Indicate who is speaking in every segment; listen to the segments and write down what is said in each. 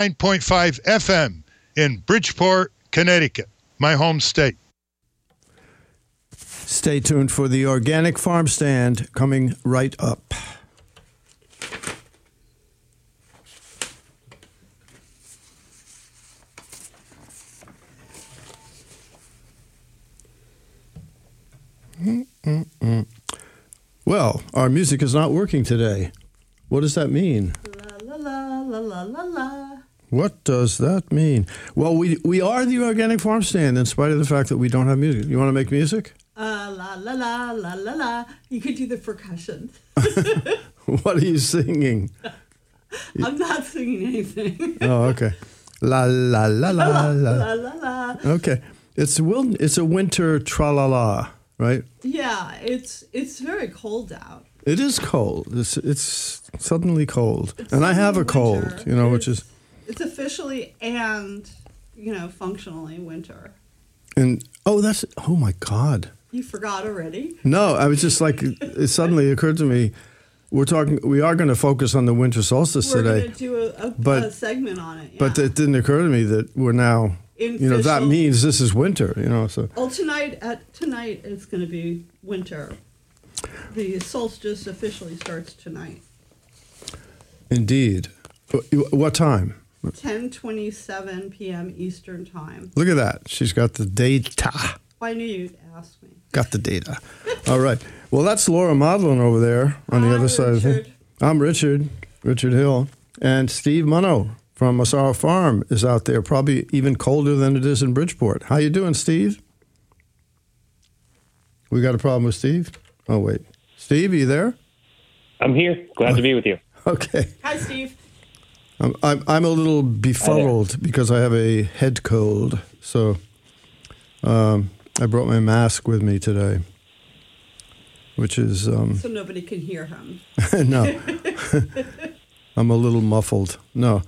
Speaker 1: 9.5 FM in Bridgeport, Connecticut, my home state.
Speaker 2: Stay tuned for the Organic Farm Stand coming right up. Mm-mm-mm. Well, our music is not working today. What does that mean?
Speaker 3: La la la la la la.
Speaker 2: What does that mean? Well, we we are the organic farm stand in spite of the fact that we don't have music. You want to make music?
Speaker 3: Uh, la la la la la la. You could do the percussion.
Speaker 2: what are you singing?
Speaker 3: I'm not singing anything.
Speaker 2: Oh, okay. La la la la
Speaker 3: la
Speaker 2: la.
Speaker 3: la la.
Speaker 2: Okay, it's a wil- it's a winter tra la la, right?
Speaker 3: Yeah, it's it's very cold out.
Speaker 2: It is cold. It's it's suddenly cold,
Speaker 3: It's
Speaker 2: and I have a
Speaker 3: winter.
Speaker 2: cold. You know, which is
Speaker 3: It's officially and you know functionally winter.
Speaker 2: and oh, that's oh my god.
Speaker 3: You forgot already.
Speaker 2: No, I was just like it suddenly occurred to me. We're talking. We are going to focus on the winter solstice
Speaker 3: We're
Speaker 2: today,
Speaker 3: gonna do a, a,
Speaker 2: But-
Speaker 3: a segment on it. Yeah.
Speaker 2: but it didn't occur to me that we're now.
Speaker 3: In
Speaker 2: You know that means this is winter. You know, so
Speaker 3: Well, tonight at tonight it's going to be winter. The solstice officially starts tonight.
Speaker 2: indeed. What time?
Speaker 3: 10:27 p.m. Eastern time.
Speaker 2: Look at that. She's got the data.
Speaker 3: I knew you'd ask me.
Speaker 2: Got the data. All right. Well, that's Laura Modlin over there on the
Speaker 3: Hi,
Speaker 2: other side of
Speaker 3: Richard.
Speaker 2: I'm Richard, Richard Hill, and Steve Munno from Massaro Farm is out there, probably even colder than it is in Bridgeport. How you doing, Steve? We got a problem with Steve? Oh wait, Steve, are you there?
Speaker 4: I'm here. Glad to be with you.
Speaker 2: Okay.
Speaker 3: Hi, Steve.
Speaker 2: I'm I'm, I'm a little befuddled because I have a head cold, so um, I brought my mask with me today, which is um,
Speaker 3: So nobody can hear him.
Speaker 2: no. I'm a little muffled. No,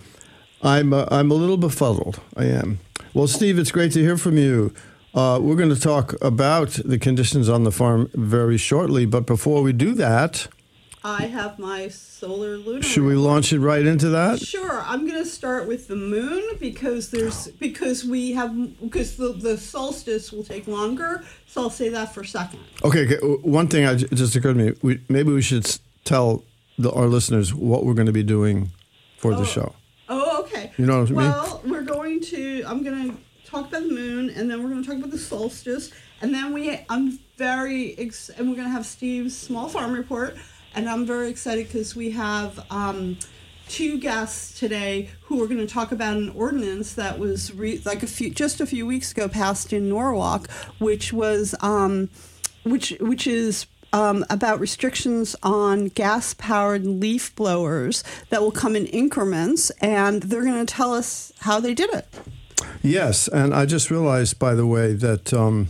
Speaker 2: I'm uh, I'm a little befuddled. I am. Well, Steve, it's great to hear from you. Uh, we're going to talk about the conditions on the farm very shortly, but before we do that,
Speaker 3: I have my solar lunar.
Speaker 2: should we launch it right into that?
Speaker 3: Sure, I'm going to start with the moon because there's because we have because the the solstice will take longer. So I'll say that for a second.
Speaker 2: Okay, okay, one thing I, just occurred to me. We, maybe we should tell the, our listeners what we're going to be doing for the oh. show.
Speaker 3: Oh, okay.
Speaker 2: You know what I mean?
Speaker 3: Well, we're going to. I'm going to talk about the moon, and then we're going to talk about the solstice, and then we. I'm very ex- and we're going to have Steve's small farm report, and I'm very excited because we have. Um, Two guests today who are going to talk about an ordinance that was re- like a few just a few weeks ago passed in Norwalk, which was um, which which is um, about restrictions on gas powered leaf blowers that will come in increments, and they're going to tell us how they did it.
Speaker 2: Yes, and I just realized, by the way, that um,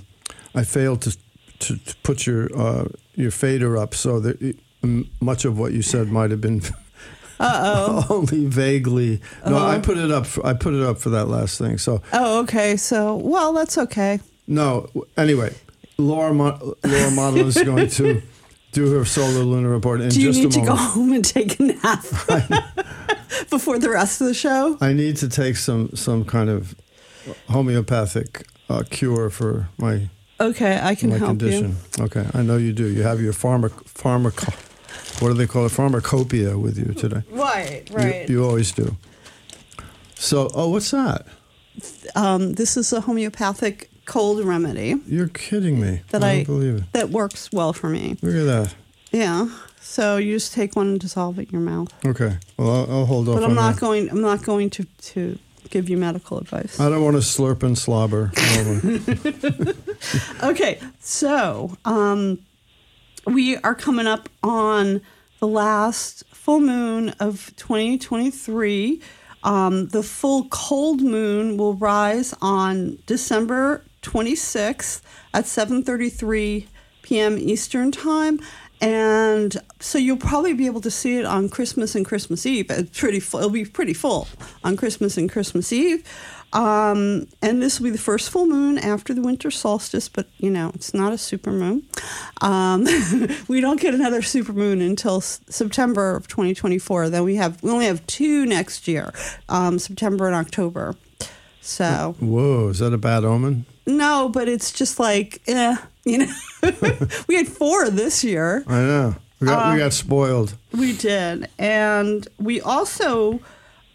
Speaker 2: I failed to, to, to put your uh, your fader up, so that m- much of what you said might have been only vaguely. No, I put it up. For, I put it up for that last thing. So
Speaker 3: Oh, okay. So, well, that's okay.
Speaker 2: no. Anyway, Laura Mo- Laura Modlin is going to do her solar lunar report in just a moment.
Speaker 3: Do you need to go home and take a nap before the rest of the show?
Speaker 2: I need to take some some kind of homeopathic uh, cure for my
Speaker 3: Okay, I can
Speaker 2: my
Speaker 3: help
Speaker 2: condition. Okay, I know you do. You have your pharma pharmaco, what do they call it? Pharmacopoeia with you today.
Speaker 3: you. Right,
Speaker 2: You-
Speaker 3: right.
Speaker 2: You, always do. So, oh, what's that?
Speaker 3: um, this is a homeopathic cold remedy
Speaker 2: You're kidding me.
Speaker 3: that
Speaker 2: I
Speaker 3: I,
Speaker 2: don't believe it.
Speaker 3: that works well for me.
Speaker 2: Look at that.
Speaker 3: Yeah. So you just take one and dissolve it in your mouth.
Speaker 2: Okay. Well, I'll, I'll hold off
Speaker 3: But I'm
Speaker 2: on
Speaker 3: not
Speaker 2: that.
Speaker 3: going. I'm not going to to give you medical advice.
Speaker 2: I don't want to slurp and slobber.
Speaker 3: Okay, so um, we are coming up on the last full moon of 2023. Um, the full cold moon will rise on December 26th at 7:33 p.m. Eastern time, and so you'll probably be able to see it on Christmas and Christmas Eve. It's pretty full. It'll be pretty full on Christmas and Christmas Eve. Um, and this will be the first full moon after the winter solstice, but you know, it's not a super moon. Um, we don't get another super moon until S- September of 2024. Then we have, we only have two next year, um, September and October. So,
Speaker 2: Whoa, is that a bad omen?
Speaker 3: no, but it's just like, eh, you know, we had four this year.
Speaker 2: I know. We got, we got spoiled.
Speaker 3: We did. And we also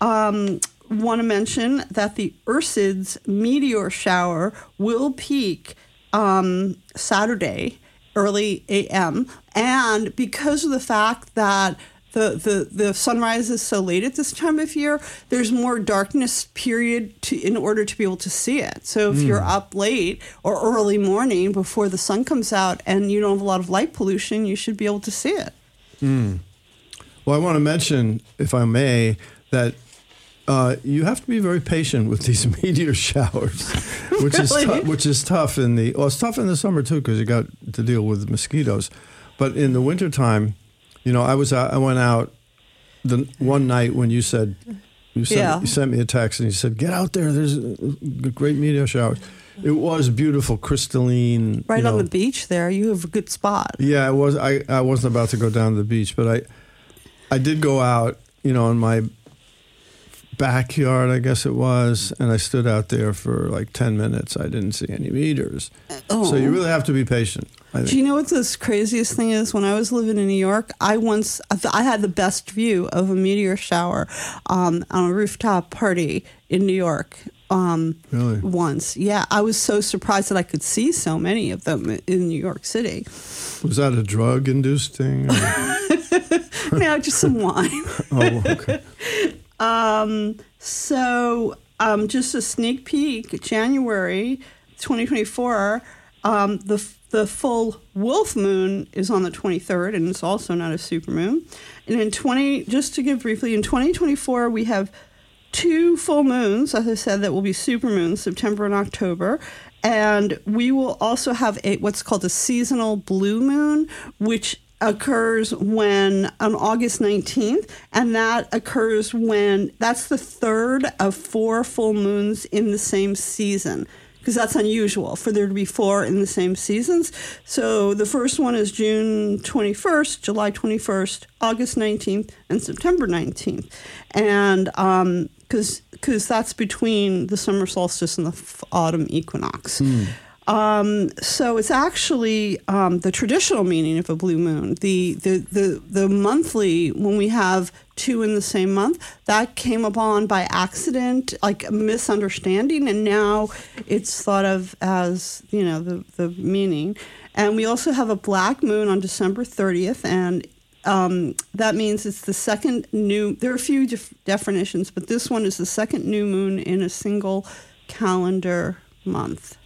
Speaker 3: um, want to mention that the Ursids meteor shower will peak um, Saturday, early AM. And because of the fact that the, the, the sunrise is so late at this time of year, there's more darkness period to, in order to be able to see it. So if you're up late or early morning before the sun comes out and you don't have a lot of light pollution, you should be able to see it.
Speaker 2: Well, I want to mention, if I may, that uh, you have to be very patient with these meteor showers, which is
Speaker 3: Really?
Speaker 2: tou- which is tough in the well, it's tough in the summer too because you got to deal with mosquitoes, but in the wintertime, you know, I was out, I went out the one night when you said you sent,
Speaker 3: Yeah.
Speaker 2: you sent me a text and you said get out there. There's a a great meteor showers. It was beautiful, crystalline.
Speaker 3: Right on
Speaker 2: know.
Speaker 3: the beach there, you have a good spot.
Speaker 2: Yeah, I was. I, I wasn't about to go down to the beach, but I I did go out. You know, in my backyard, I guess it was, and I stood out there for like ten minutes. I didn't see any meters.
Speaker 3: Oh.
Speaker 2: So you really have to be patient. I
Speaker 3: Do you know what the craziest thing is? When I was living in New York, I once I had the best view of a meteor shower um, on a rooftop party in New York. Um,
Speaker 2: Really?
Speaker 3: Once, yeah, I was so surprised that I could see so many of them in New York City.
Speaker 2: Was that a drug-induced thing? or-
Speaker 3: now, just some wine.
Speaker 2: oh, okay.
Speaker 3: Um, so, um, just a sneak peek, January 2024, um, the, the full wolf moon is on the 23rd, and it's also not a super moon. And in 20, just to give briefly, in 2024, we have two full moons, as I said, that will be super moons, September and October. And we will also have a what's called a seasonal blue moon, which occurs when on August 19th, and that occurs when that's the third of four full moons in the same season. Because that's unusual for there to be four in the same seasons. So the first one is June 21st, July 21st, August 19th, and September 19th. And um, because because that's between the summer solstice and the autumn equinox. Hmm. Um, so it's actually um, the traditional meaning of a blue moon. The, the the the monthly when we have two in the same month that came upon by accident, like a misunderstanding, and now it's thought of as you know the the meaning. And we also have a black moon on December thirtieth, and um, that means it's the second new. There are a few def- definitions, but this one is the second new moon in a single calendar month.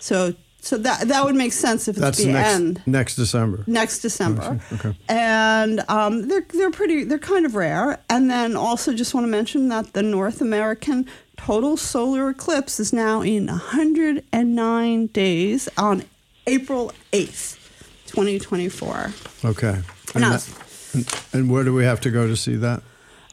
Speaker 3: So, so that that would make sense if it's
Speaker 2: That's
Speaker 3: the
Speaker 2: next
Speaker 3: end
Speaker 2: next December.
Speaker 3: next December.
Speaker 2: Okay.
Speaker 3: And um, they're they're pretty they're kind of rare. And then also just want to mention that the North American total solar eclipse is now in 109 days on April 8th, 2024.
Speaker 2: Okay. And,
Speaker 3: Now-
Speaker 2: that- and, and where do we have to go to see that?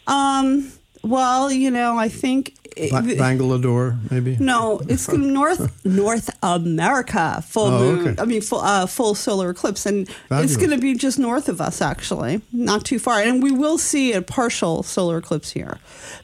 Speaker 3: Um, well, you know, I think
Speaker 2: Ba- Bangalore, maybe.
Speaker 3: No, it's North North America full
Speaker 2: Oh,
Speaker 3: moon.
Speaker 2: okay.
Speaker 3: I mean, full uh, full solar eclipse, and
Speaker 2: Fabulous.
Speaker 3: it's going to be just north of us, actually, not too far. And we will see a partial solar eclipse here,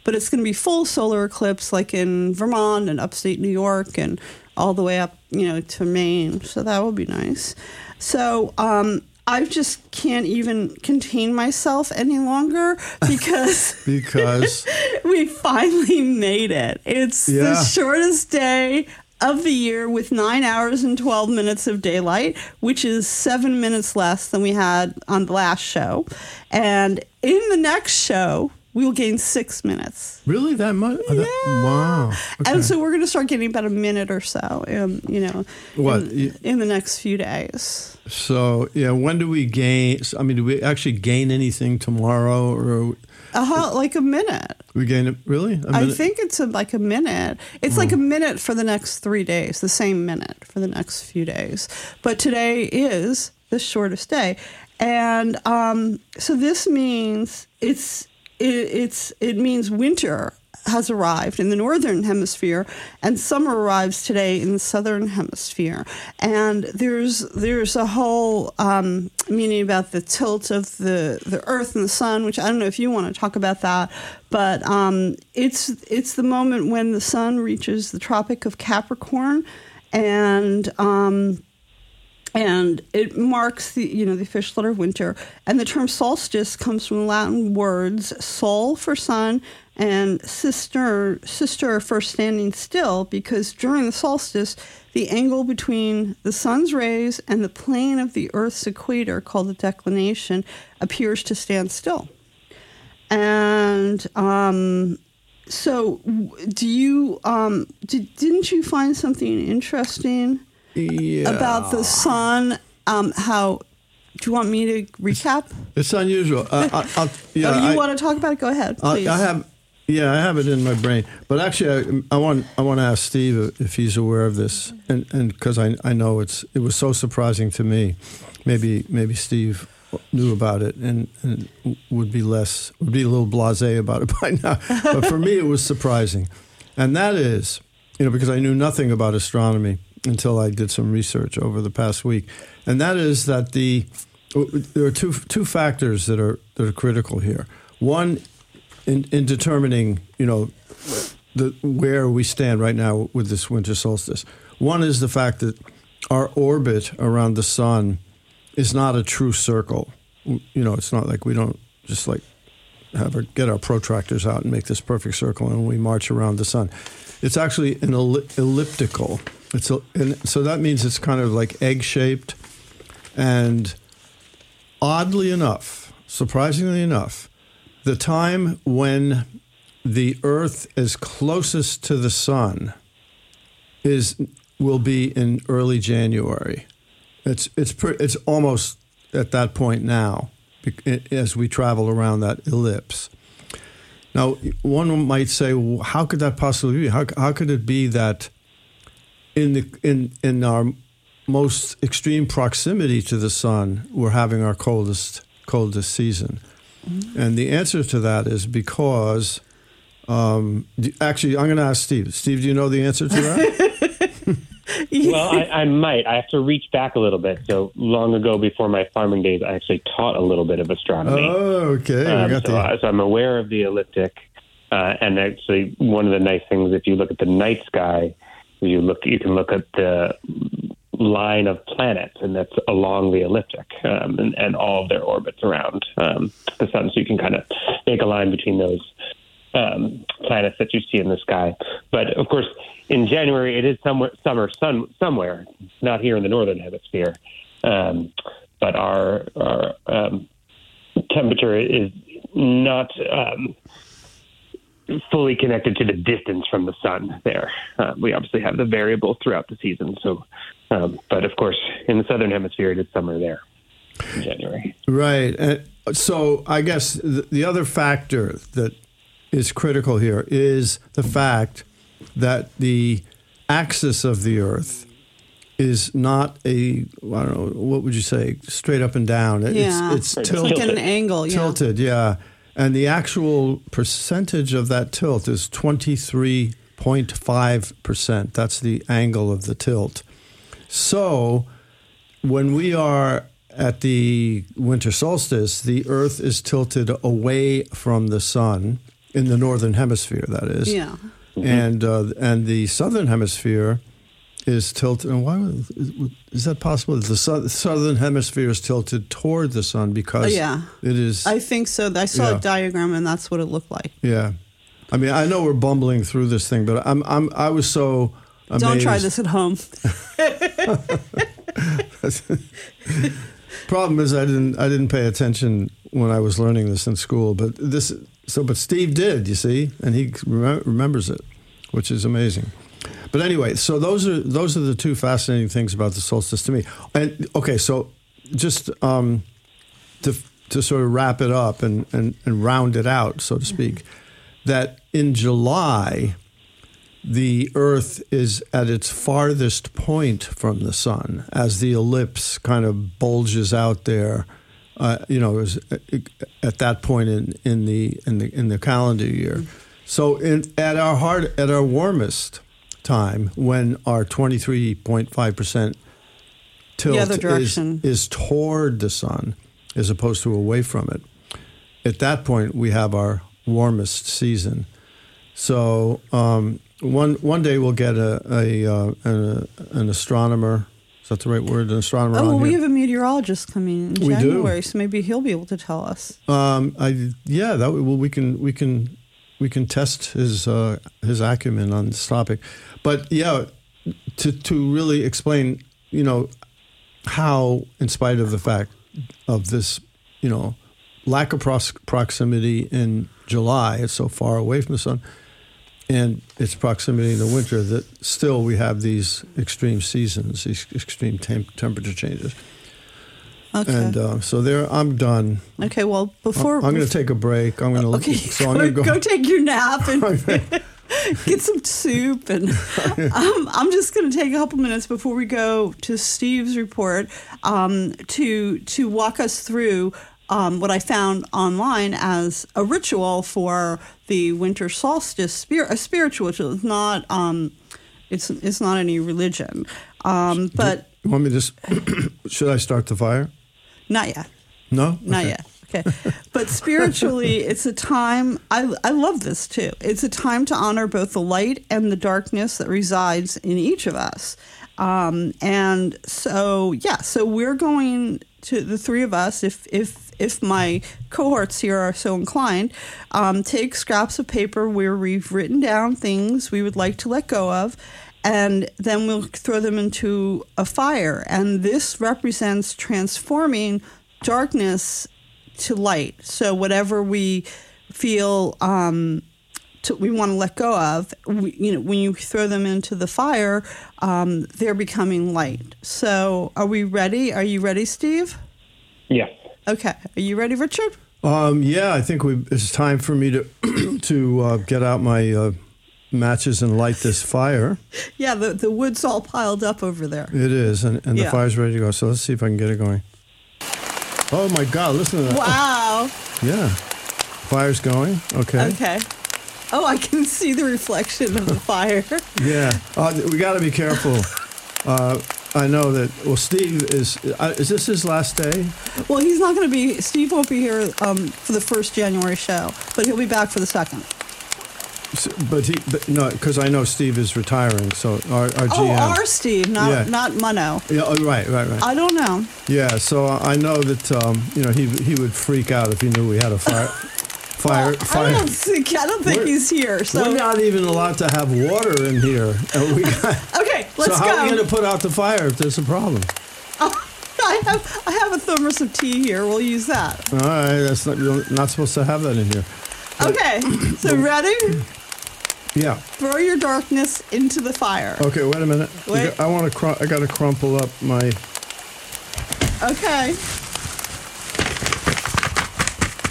Speaker 3: but it's going to be full solar eclipse, like in Vermont and upstate New York, and all the way up, you know, to Maine. So that will be nice. So. um I just can't even contain myself any longer because
Speaker 2: Because
Speaker 3: we finally made it. It's the shortest day of the year with nine hours and 12 minutes of daylight, which is seven minutes less than we had on the last show. And in the next show, we will gain six minutes.
Speaker 2: really that much? oh, that-
Speaker 3: Yeah.
Speaker 2: wow. Okay.
Speaker 3: And so we're going to start getting about a minute or so, in, you know,
Speaker 2: What,
Speaker 3: in, in the next few days.
Speaker 2: So yeah, when do we gain? I mean, do we actually gain anything tomorrow, or
Speaker 3: Uh, like a minute.
Speaker 2: we gain it really? A
Speaker 3: I think it's a, like a minute. It's like a minute for the next three days, the same minute for the next few days. But today is the shortest day. and um, so this means it's it, it's it means winter has arrived in the northern hemisphere and summer arrives today in the southern hemisphere. And there's there's a whole um, meaning about the tilt of the the earth and the sun which i don't know if you want to talk about that but um, it's it's the moment when the sun reaches the tropic of capricorn and um, and it marks the you know the official letter of winter. And the term solstice comes from the latin words sol for sun and sister sister for standing still because during the solstice the angle between the sun's rays and the plane of the earth's equator called the declination appears to stand still. And um, so do you um, did, didn't you find something interesting
Speaker 2: Yeah.
Speaker 3: about the sun. Um, how do you want me to recap?
Speaker 2: It's unusual. Uh, I, I'll, yeah,
Speaker 3: oh, you
Speaker 2: I-
Speaker 3: want to talk about it? Go ahead,
Speaker 2: I,
Speaker 3: please.
Speaker 2: I have, yeah, I have it in my brain. But actually, I, I want I want to ask Steve if he's aware of this, and and because I I know it's it was so surprising to me. Maybe maybe Steve knew about it and, and would be less would be a little blasé about it by now. But for me, it was surprising, and that is, you know, because I knew nothing about astronomy until I did some research over the past week, and that is that the there are two two factors that are that are critical here. One in, in determining, you know, the, where we stand right now with this winter solstice. One is the fact that our orbit around the sun is not a true circle. You know, it's not like we don't just like have our, get our protractors out and make this perfect circle and we march around the sun. It's actually an elli- elliptical. It's a, and so that means it's kind of like egg shaped, and oddly enough, surprisingly enough, the time when the Earth is closest to the sun is will be in early January. It's it's pre- it's almost at that point now as we travel around that ellipse. Now, one might say, well, how could that possibly be? How, how could it be that in the in in our most extreme proximity to the sun, we're having our coldest coldest season? And the answer to that is because, um, d- actually, I'm going to ask Steve. Steve, do you know the answer to that?
Speaker 4: Well, I, I might. I have to reach back a little bit. So long ago, before my farming days, I actually taught a little bit of astronomy.
Speaker 2: oh, okay.
Speaker 4: Um,
Speaker 2: got
Speaker 4: so,
Speaker 2: the,
Speaker 4: I- so I'm aware of the elliptic, uh, and actually, one of the nice things if you look at the night sky, you look, you can look at the line of planets, and that's along the elliptic, um, and, and all of their orbits around um, the sun. So you can kind of make a line between those um, planets that you see in the sky. But of course, in January, it is somewhere summer sun somewhere, not here in the northern hemisphere. Um, but our our um, temperature is not um, fully connected to the distance from the sun. There, uh, we obviously have the variable throughout the season. So, um, but of course, in the southern hemisphere, it is summer there in January.
Speaker 2: Right. And so I guess the, the other factor that is critical here is the fact that the axis of the Earth is not a I don't know what would you say straight up and down. It-
Speaker 3: Yeah.
Speaker 2: It's,
Speaker 4: It's
Speaker 2: it's
Speaker 3: It's like
Speaker 2: tilted.
Speaker 3: an angle. Yeah.
Speaker 2: tilted, yeah. And the actual percentage of that tilt is 23.5%. That's the angle of the tilt. So when we are at the winter solstice, the Earth is tilted away from the sun in the northern hemisphere, that is.
Speaker 3: Yeah.
Speaker 2: And, uh, and the southern hemisphere is tilted. And why is that possible? The southern hemisphere is tilted toward the sun because
Speaker 3: yeah.
Speaker 2: it is.
Speaker 3: I think so. I saw
Speaker 2: Yeah.
Speaker 3: a diagram, and that's what it looked like.
Speaker 2: yeah, I mean, I know we're bumbling through this thing, but I'm I'm I was so amazed.
Speaker 3: Don't try this at home.
Speaker 2: Problem is, I didn't I didn't pay attention when I was learning this in school, but this so but Steve did, you see, and he remem- remembers it, which is amazing. But anyway, so those are those are the two fascinating things about the solstice to me. And okay, so just um, to to sort of wrap it up and, and, and round it out, so to speak, that in July, the Earth is at its farthest point from the sun as the ellipse kind of bulges out there Uh, you know, it was uh, at that point in, in the in the in the calendar year. So in, at our heart, at our warmest time, when our twenty three point five percent tilt is, is toward the sun, as opposed to away from it, at that point we have our warmest season. So um, one one day we'll get a, a, uh, an, an astronomer. Is that the right word? An astronomer.
Speaker 3: Oh, well, we have a meteorologist coming in
Speaker 2: We do.
Speaker 3: January, so maybe he'll be able to tell us.
Speaker 2: Um, I yeah, that well we can we can we can test his uh, his acumen on this topic, but yeah, to to really explain, you know, how in spite of the fact of this, you know, lack of pros- proximity in July, it's so far away from the sun, and its proximity in the winter, that still we have these extreme seasons, these extreme temp- temperature changes,
Speaker 3: Okay.
Speaker 2: and uh, so there, I'm done.
Speaker 3: okay. Well, before
Speaker 2: I'm going to take a break. I'm going to
Speaker 3: Okay,
Speaker 2: so I'm going to
Speaker 3: go
Speaker 2: go.
Speaker 3: take your nap and get some soup. And um, I'm just going to take a couple minutes before we go to Steve's report um, to to walk us through um, what I found online as a ritual for the winter solstice, spir- a spiritual ritual. It's not um, it's it's not any religion, um, but
Speaker 2: You want me to just? should I start the fire?
Speaker 3: not yet.
Speaker 2: No,
Speaker 3: Not
Speaker 2: Okay.
Speaker 3: yet. Okay. But spiritually, it's a time, I, I love this too. It's a time to honor both the light and the darkness that resides in each of us. Um, and so, yeah, so we're going to the three of us, if, if, if my cohorts here are so inclined, um, take scraps of paper where we've written down things we would like to let go of and then we'll throw them into a fire. And this represents transforming darkness to light. So whatever we feel um, to, we want to let go of, we, you know, when you throw them into the fire, um, they're becoming light. So are we ready? Are you ready, Steve?
Speaker 4: Yeah.
Speaker 3: Okay. Are you ready, Richard?
Speaker 2: Um, yeah, I think we, it's time for me to to uh, get out my uh, matches and light this fire.
Speaker 3: Yeah, the, the wood's all piled up over there.
Speaker 2: It is, and, and the fire's ready to go. So let's see if I can get it going. Oh my God! Listen to that.
Speaker 3: Wow.
Speaker 2: Yeah, fire's going. Okay.
Speaker 3: Okay. Oh, I can see the reflection of the fire.
Speaker 2: Yeah, uh, we got to be careful. Uh, I know that. Well, Steve is. Uh, is this his last day?
Speaker 3: Well, he's not going to be. Steve won't be here um, for the first January show, but he'll be back for the second.
Speaker 2: But he, but no, because I know Steve is retiring. So our, our GM.
Speaker 3: Oh, our Steve, not
Speaker 2: Yeah.
Speaker 3: not Munno.
Speaker 2: yeah, oh, right, right, right.
Speaker 3: I don't know.
Speaker 2: Yeah, so I know that um, you know he he would freak out if he knew we had a fire. Fire,
Speaker 3: Well, I don't think I don't think
Speaker 2: We're-
Speaker 3: he's here. So
Speaker 2: We're not even allowed to have water in here. We got,
Speaker 3: okay, let's go.
Speaker 2: so how are we
Speaker 3: go.
Speaker 2: going to put out the fire if there's a problem?
Speaker 3: I have I have a thermos of tea here. We'll use that.
Speaker 2: All right, that's not you're not supposed to have that in here.
Speaker 3: Okay, so ready?
Speaker 2: Yeah.
Speaker 3: Throw your darkness into the fire.
Speaker 2: Okay. Wait a minute.
Speaker 3: Wait.
Speaker 2: I want to. Cr- I got to crumple up my.
Speaker 3: Okay.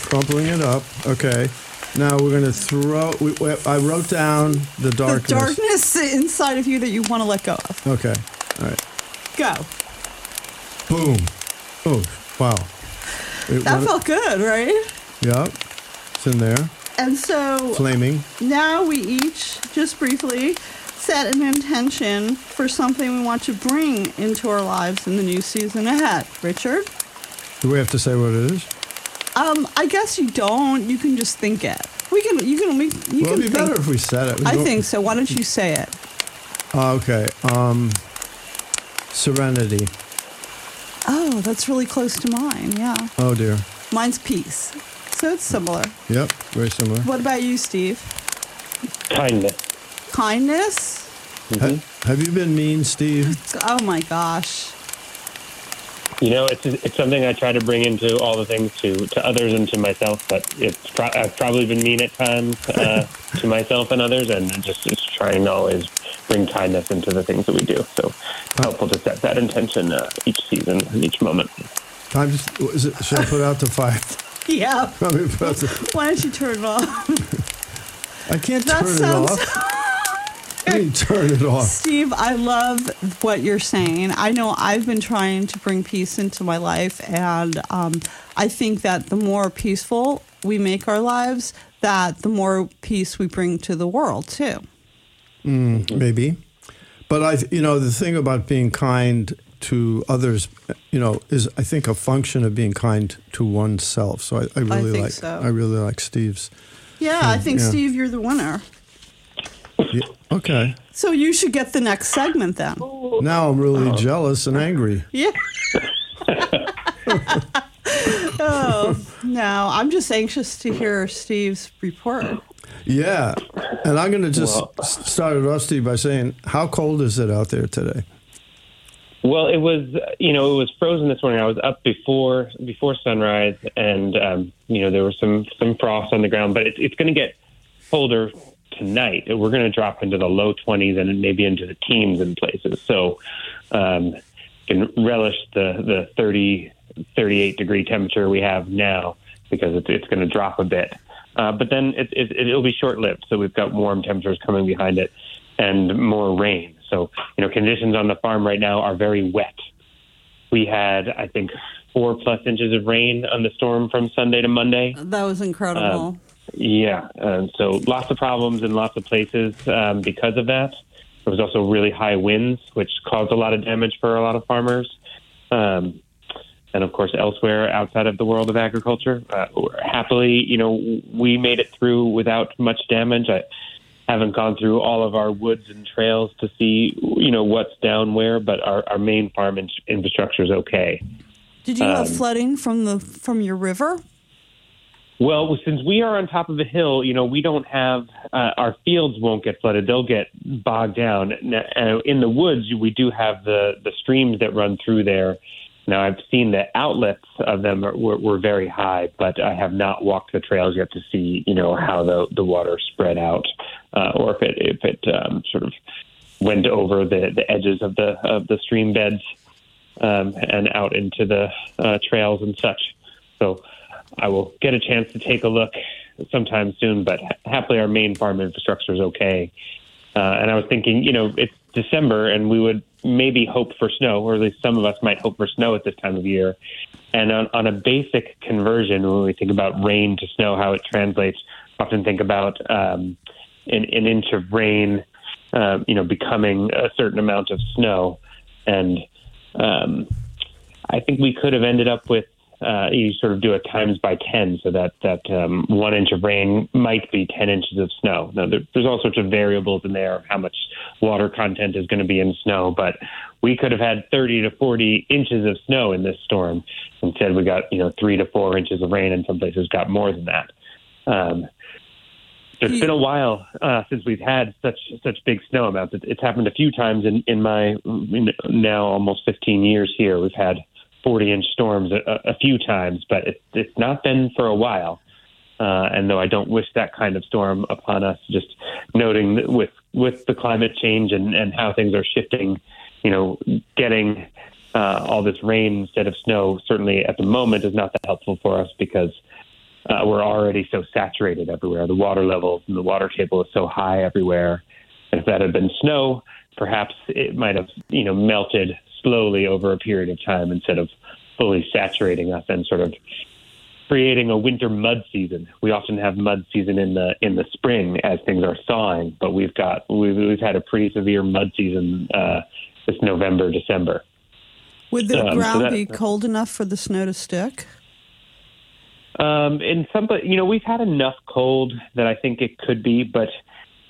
Speaker 2: Crumpling it up. Okay. Now we're going to throw. We, we, I wrote down the darkness.
Speaker 3: The darkness inside of you that you want to let go of.
Speaker 2: Okay. All right.
Speaker 3: Go.
Speaker 2: Boom. Oh, wow. It
Speaker 3: That
Speaker 2: went-
Speaker 3: felt good, right?
Speaker 2: Yeah. It's in there.
Speaker 3: And so
Speaker 2: Flaming.
Speaker 3: now we each, just briefly, set an intention for something we want to bring into our lives in the new season ahead. Richard?
Speaker 2: Do we have to say what it is?
Speaker 3: Um, I guess you don't. You can just think it. We can. You can. We, you
Speaker 2: well,
Speaker 3: can
Speaker 2: it'd be
Speaker 3: think.
Speaker 2: better if we said it. We
Speaker 3: I think so. Why don't you say it?
Speaker 2: Uh, okay. Um, serenity.
Speaker 3: Oh, that's really close to mine. Yeah,
Speaker 2: Oh dear.
Speaker 3: mine's peace. So it's similar.
Speaker 2: Yep. Very similar.
Speaker 3: What about you, Steve?
Speaker 4: Kindness.
Speaker 3: Kindness.
Speaker 2: Ha- have you been mean, Steve?
Speaker 3: Oh my gosh.
Speaker 4: You know, it's it's something I try to bring into all the things to to others and to myself. But it's pro- I've probably been mean at times uh, to myself and others, and just just trying to always bring kindness into the things that we do. So helpful to set that intention uh, each season and each moment.
Speaker 2: Time to. Is it, should I put out the fire?
Speaker 3: Yeah.
Speaker 2: Let me put
Speaker 3: Why don't you turn it off?
Speaker 2: I can't
Speaker 3: That
Speaker 2: turn it
Speaker 3: sounds-
Speaker 2: off. turn it off.
Speaker 3: Steve, I love what you're saying. I know I've been trying to bring peace into my life, and um, I think that the more peaceful we make our lives, that the more peace we bring to the world too.
Speaker 2: Mm, maybe, but I, you know, the thing about being kind to others, you know, is I think a function of being kind to oneself. So I, I really
Speaker 3: think
Speaker 2: like,
Speaker 3: so.
Speaker 2: I really like Steve's.
Speaker 3: Yeah, I think
Speaker 2: Yeah.
Speaker 3: Steve, you're the winner.
Speaker 2: Yeah, okay,
Speaker 3: So you should get the next segment then.
Speaker 2: now I'm really jealous and angry.
Speaker 3: Yeah. oh no, I'm just anxious to hear Steve's report.
Speaker 2: Yeah, and I'm going to just
Speaker 4: Well-
Speaker 2: start it off, Steve, by saying, how cold is it out there today?
Speaker 4: Well, it was you know it was frozen this morning. I was up before before sunrise, and um, you know there was some some frost on the ground, but it's it's going to get colder tonight. We're going to drop into the low 20s and maybe into the teens in places. So um, can relish the the 30 38 degree temperature we have now because it's it's going to drop a bit. Uh, but then it, it, it'll be short lived. So we've got warm temperatures coming behind it and more rain. So, you know, conditions on the farm right now are very wet. We had, I think, four plus inches of rain on the storm from Sunday to Monday.
Speaker 3: That was incredible.
Speaker 4: Yeah, and so lots of problems in lots of places um, because of that. There was also really high winds, which caused a lot of damage for a lot of farmers. Um, and of course, elsewhere outside of the world of agriculture, uh, happily, you know, we made it through without much damage. I haven't gone through all of our woods and trails to see, you know, what's down where, but our, our main farm in- infrastructure is okay.
Speaker 3: Did you have
Speaker 4: um,
Speaker 3: flooding from the from your river?
Speaker 4: Well, since we are on top of a hill, you know, we don't have uh, our fields won't get flooded; they'll get bogged down. Now, uh, in the woods, we do have the the streams that run through there. Now, I've seen the outlets of them are, were, were very high, but I have not walked the trails yet to see, you know, how the the water spread out, uh, or if it if it um, sort of went over the, the edges of the of the stream beds um, and out into the uh, trails and such. So I will get a chance to take a look sometime soon. But happily, our main farm infrastructure is okay. Uh, and I was thinking, you know, it's December, and we would maybe hope for snow, or at least some of us might hope for snow at this time of year. And on, on a basic conversion, when we think about rain to snow, how it translates, often think about um, an, an inch of rain, uh, you know, becoming a certain amount of snow. And um, I think we could have ended up with uh, you sort of do it times by 10 so that that um, one inch of rain might be 10 inches of snow. Now, there, there's all sorts of variables in there how much water content is going to be in snow, but we could have had 30 to 40 inches of snow in this storm. Instead, we got, you know, three to four inches of rain, and some places got more than that. Um, it's been a while uh, since we've had such such big snow amounts. It, it's happened a few times in in my now almost 15 years here. We've had 40 inch storms a, a few times, but it, it's not been for a while. Uh, and though I don't wish that kind of storm upon us, just noting that with with the climate change and and how things are shifting, you know, getting uh, all this rain instead of snow certainly at the moment is not that helpful for us because uh, we're already so saturated everywhere. The water levels and the water table is so high everywhere. If that had been snow, perhaps it might have, you know, melted slowly over a period of time instead of fully saturating us and sort of creating a winter mud season. We often have mud season in the in the spring as things are thawing, but we've got we've, we've had a pretty severe mud season uh, this November December.
Speaker 3: Would the
Speaker 4: Um, so
Speaker 3: ground
Speaker 4: that-
Speaker 3: be cold enough for the snow to stick?
Speaker 4: Um, in some, but you know, we've had enough cold that I think it could be, but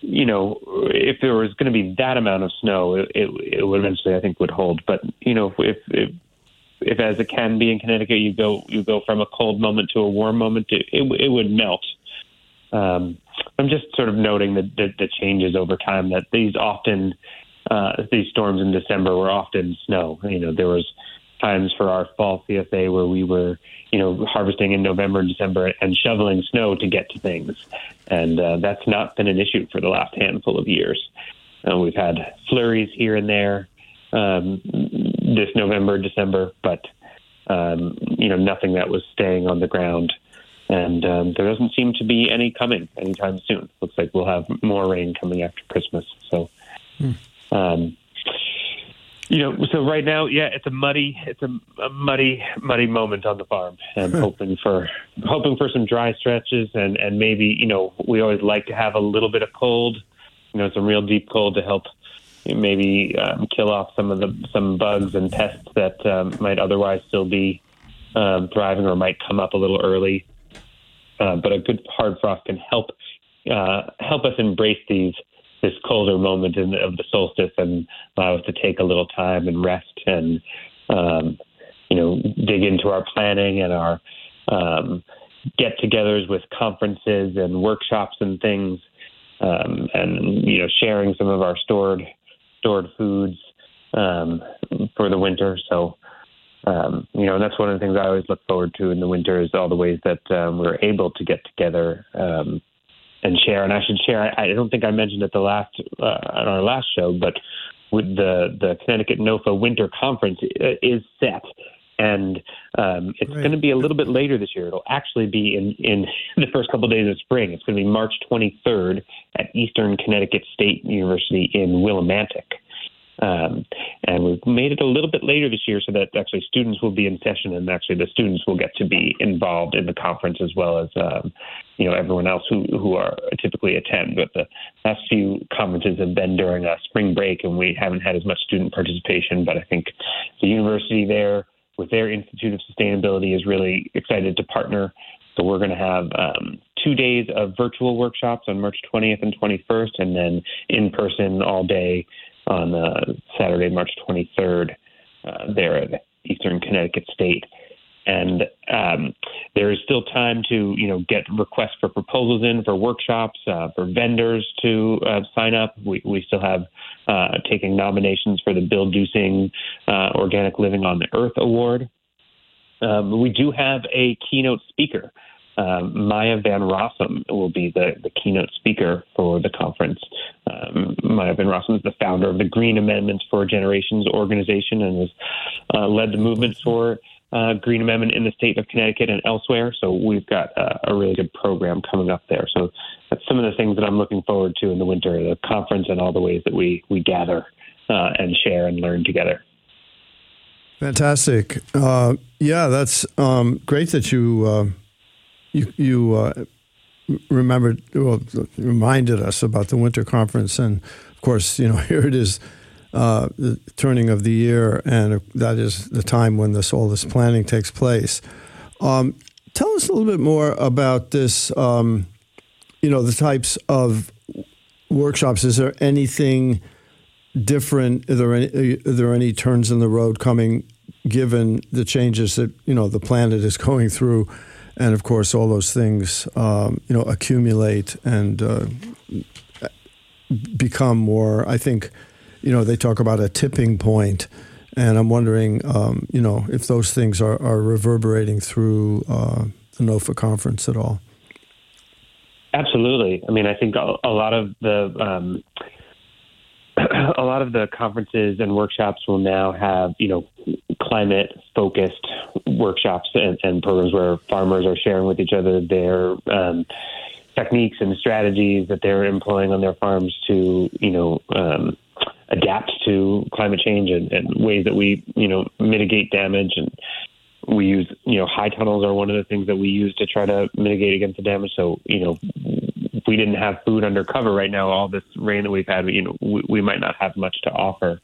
Speaker 4: you know, if there was going to be that amount of snow, it, it, it would eventually, I think, would hold. But you know, if, if if as it can be in Connecticut, you go you go from a cold moment to a warm moment, it it, it would melt. Um, I'm just sort of noting the, the the changes over time that these often uh, these storms in December were often snow. You know, there was times for our fall CSA where we were, you know, harvesting in November and December and shoveling snow to get to things, and uh, that's not been an issue for the last handful of years. Uh, we've had flurries here and there um, this November, December, but um, you know, nothing that was staying on the ground. And um, there doesn't seem to be any coming anytime soon. Looks like we'll have more rain coming after Christmas. So Um, you know, so right now, yeah, it's a muddy, it's a, a muddy, muddy moment on the farm, and hoping for hoping for some dry stretches, and and maybe you know we always like to have a little bit of cold, you know, some real deep cold to help maybe um, kill off some of the some bugs and pests that um, might otherwise still be um, thriving or might come up a little early. Uh, but a good hard frost can help uh, help us embrace these this colder moment in, of the solstice and allow us to take a little time and rest and um, you know dig into our planning and our um, get-togethers with conferences and workshops and things, um, and you know sharing some of our stored stored foods um, for the winter. So. Um, you know, that's one of the things I always look forward to in the winter is all the ways that um, we're able to get together um, and share. And I should share. I, I don't think I mentioned it the last uh, on our last show, but with the the Connecticut NOFA Winter Conference uh, is set. And um, it's going to be a little bit later this year. It'll actually be in, in the first couple of days of spring. It's going to be March 23rd at Eastern Connecticut State University in Willimantic. Um, and we've made it a little bit later this year so that actually students will be in session and actually the students will get to be involved in the conference as well as um, you know everyone else who who are typically attend. But the last few conferences have been during a spring break and we haven't had as much student participation. But I think the university there with their Institute of Sustainability is really excited to partner. So we're going to have um, two days of virtual workshops on March 20th and 21st, and then in person all day on uh, Saturday, March 23rd, uh, there at Eastern Connecticut State. And um, there is still time to, you know, get requests for proposals in for workshops, uh, for vendors to uh, sign up. We, we still have uh, taking nominations for the Bill Duesing uh, Organic Living on the Earth Award. Um, we do have a keynote speaker um, Maya Van Rossum will be the, the keynote speaker for the conference. Um, Maya Van Rossum is the founder of the Green Amendments for Generations organization and has uh, led the movement for uh, Green Amendment in the state of Connecticut and elsewhere. So we've got uh, a really good program coming up there. So that's some of the things that I'm looking forward to in the winter, the conference and all the ways that we, we gather uh, and share and learn together.
Speaker 2: Fantastic. Uh, yeah, that's um, great that you uh, you, you uh, remembered, well, reminded us about the winter conference, and of course, you know, here it is, uh, the turning of the year, and that is the time when this all this planning takes place. Um, tell us a little bit more about this. Um, you know, the types of workshops. Is there anything different? Are there any, are there any turns in the road coming, given the changes that you know the planet is going through? And of course, all those things um, you know accumulate and uh, become more. I think you know they talk about a tipping point, and I'm wondering um, you know if those things are, are reverberating through uh, the NOFA conference at all.
Speaker 4: Absolutely. I mean, I think a, lot of the um, a lot of the conferences and workshops will now have you know climate focused workshops and, and, programs where farmers are sharing with each other their um, techniques and strategies that they're employing on their farms to, you know, um, adapt to climate change and, and, ways that we, you know, mitigate damage. And we use, you know, high tunnels are one of the things that we use to try to mitigate against the damage. So, you know, if we didn't have food under cover right now, all this rain that we've had, you know, we, we might not have much to offer.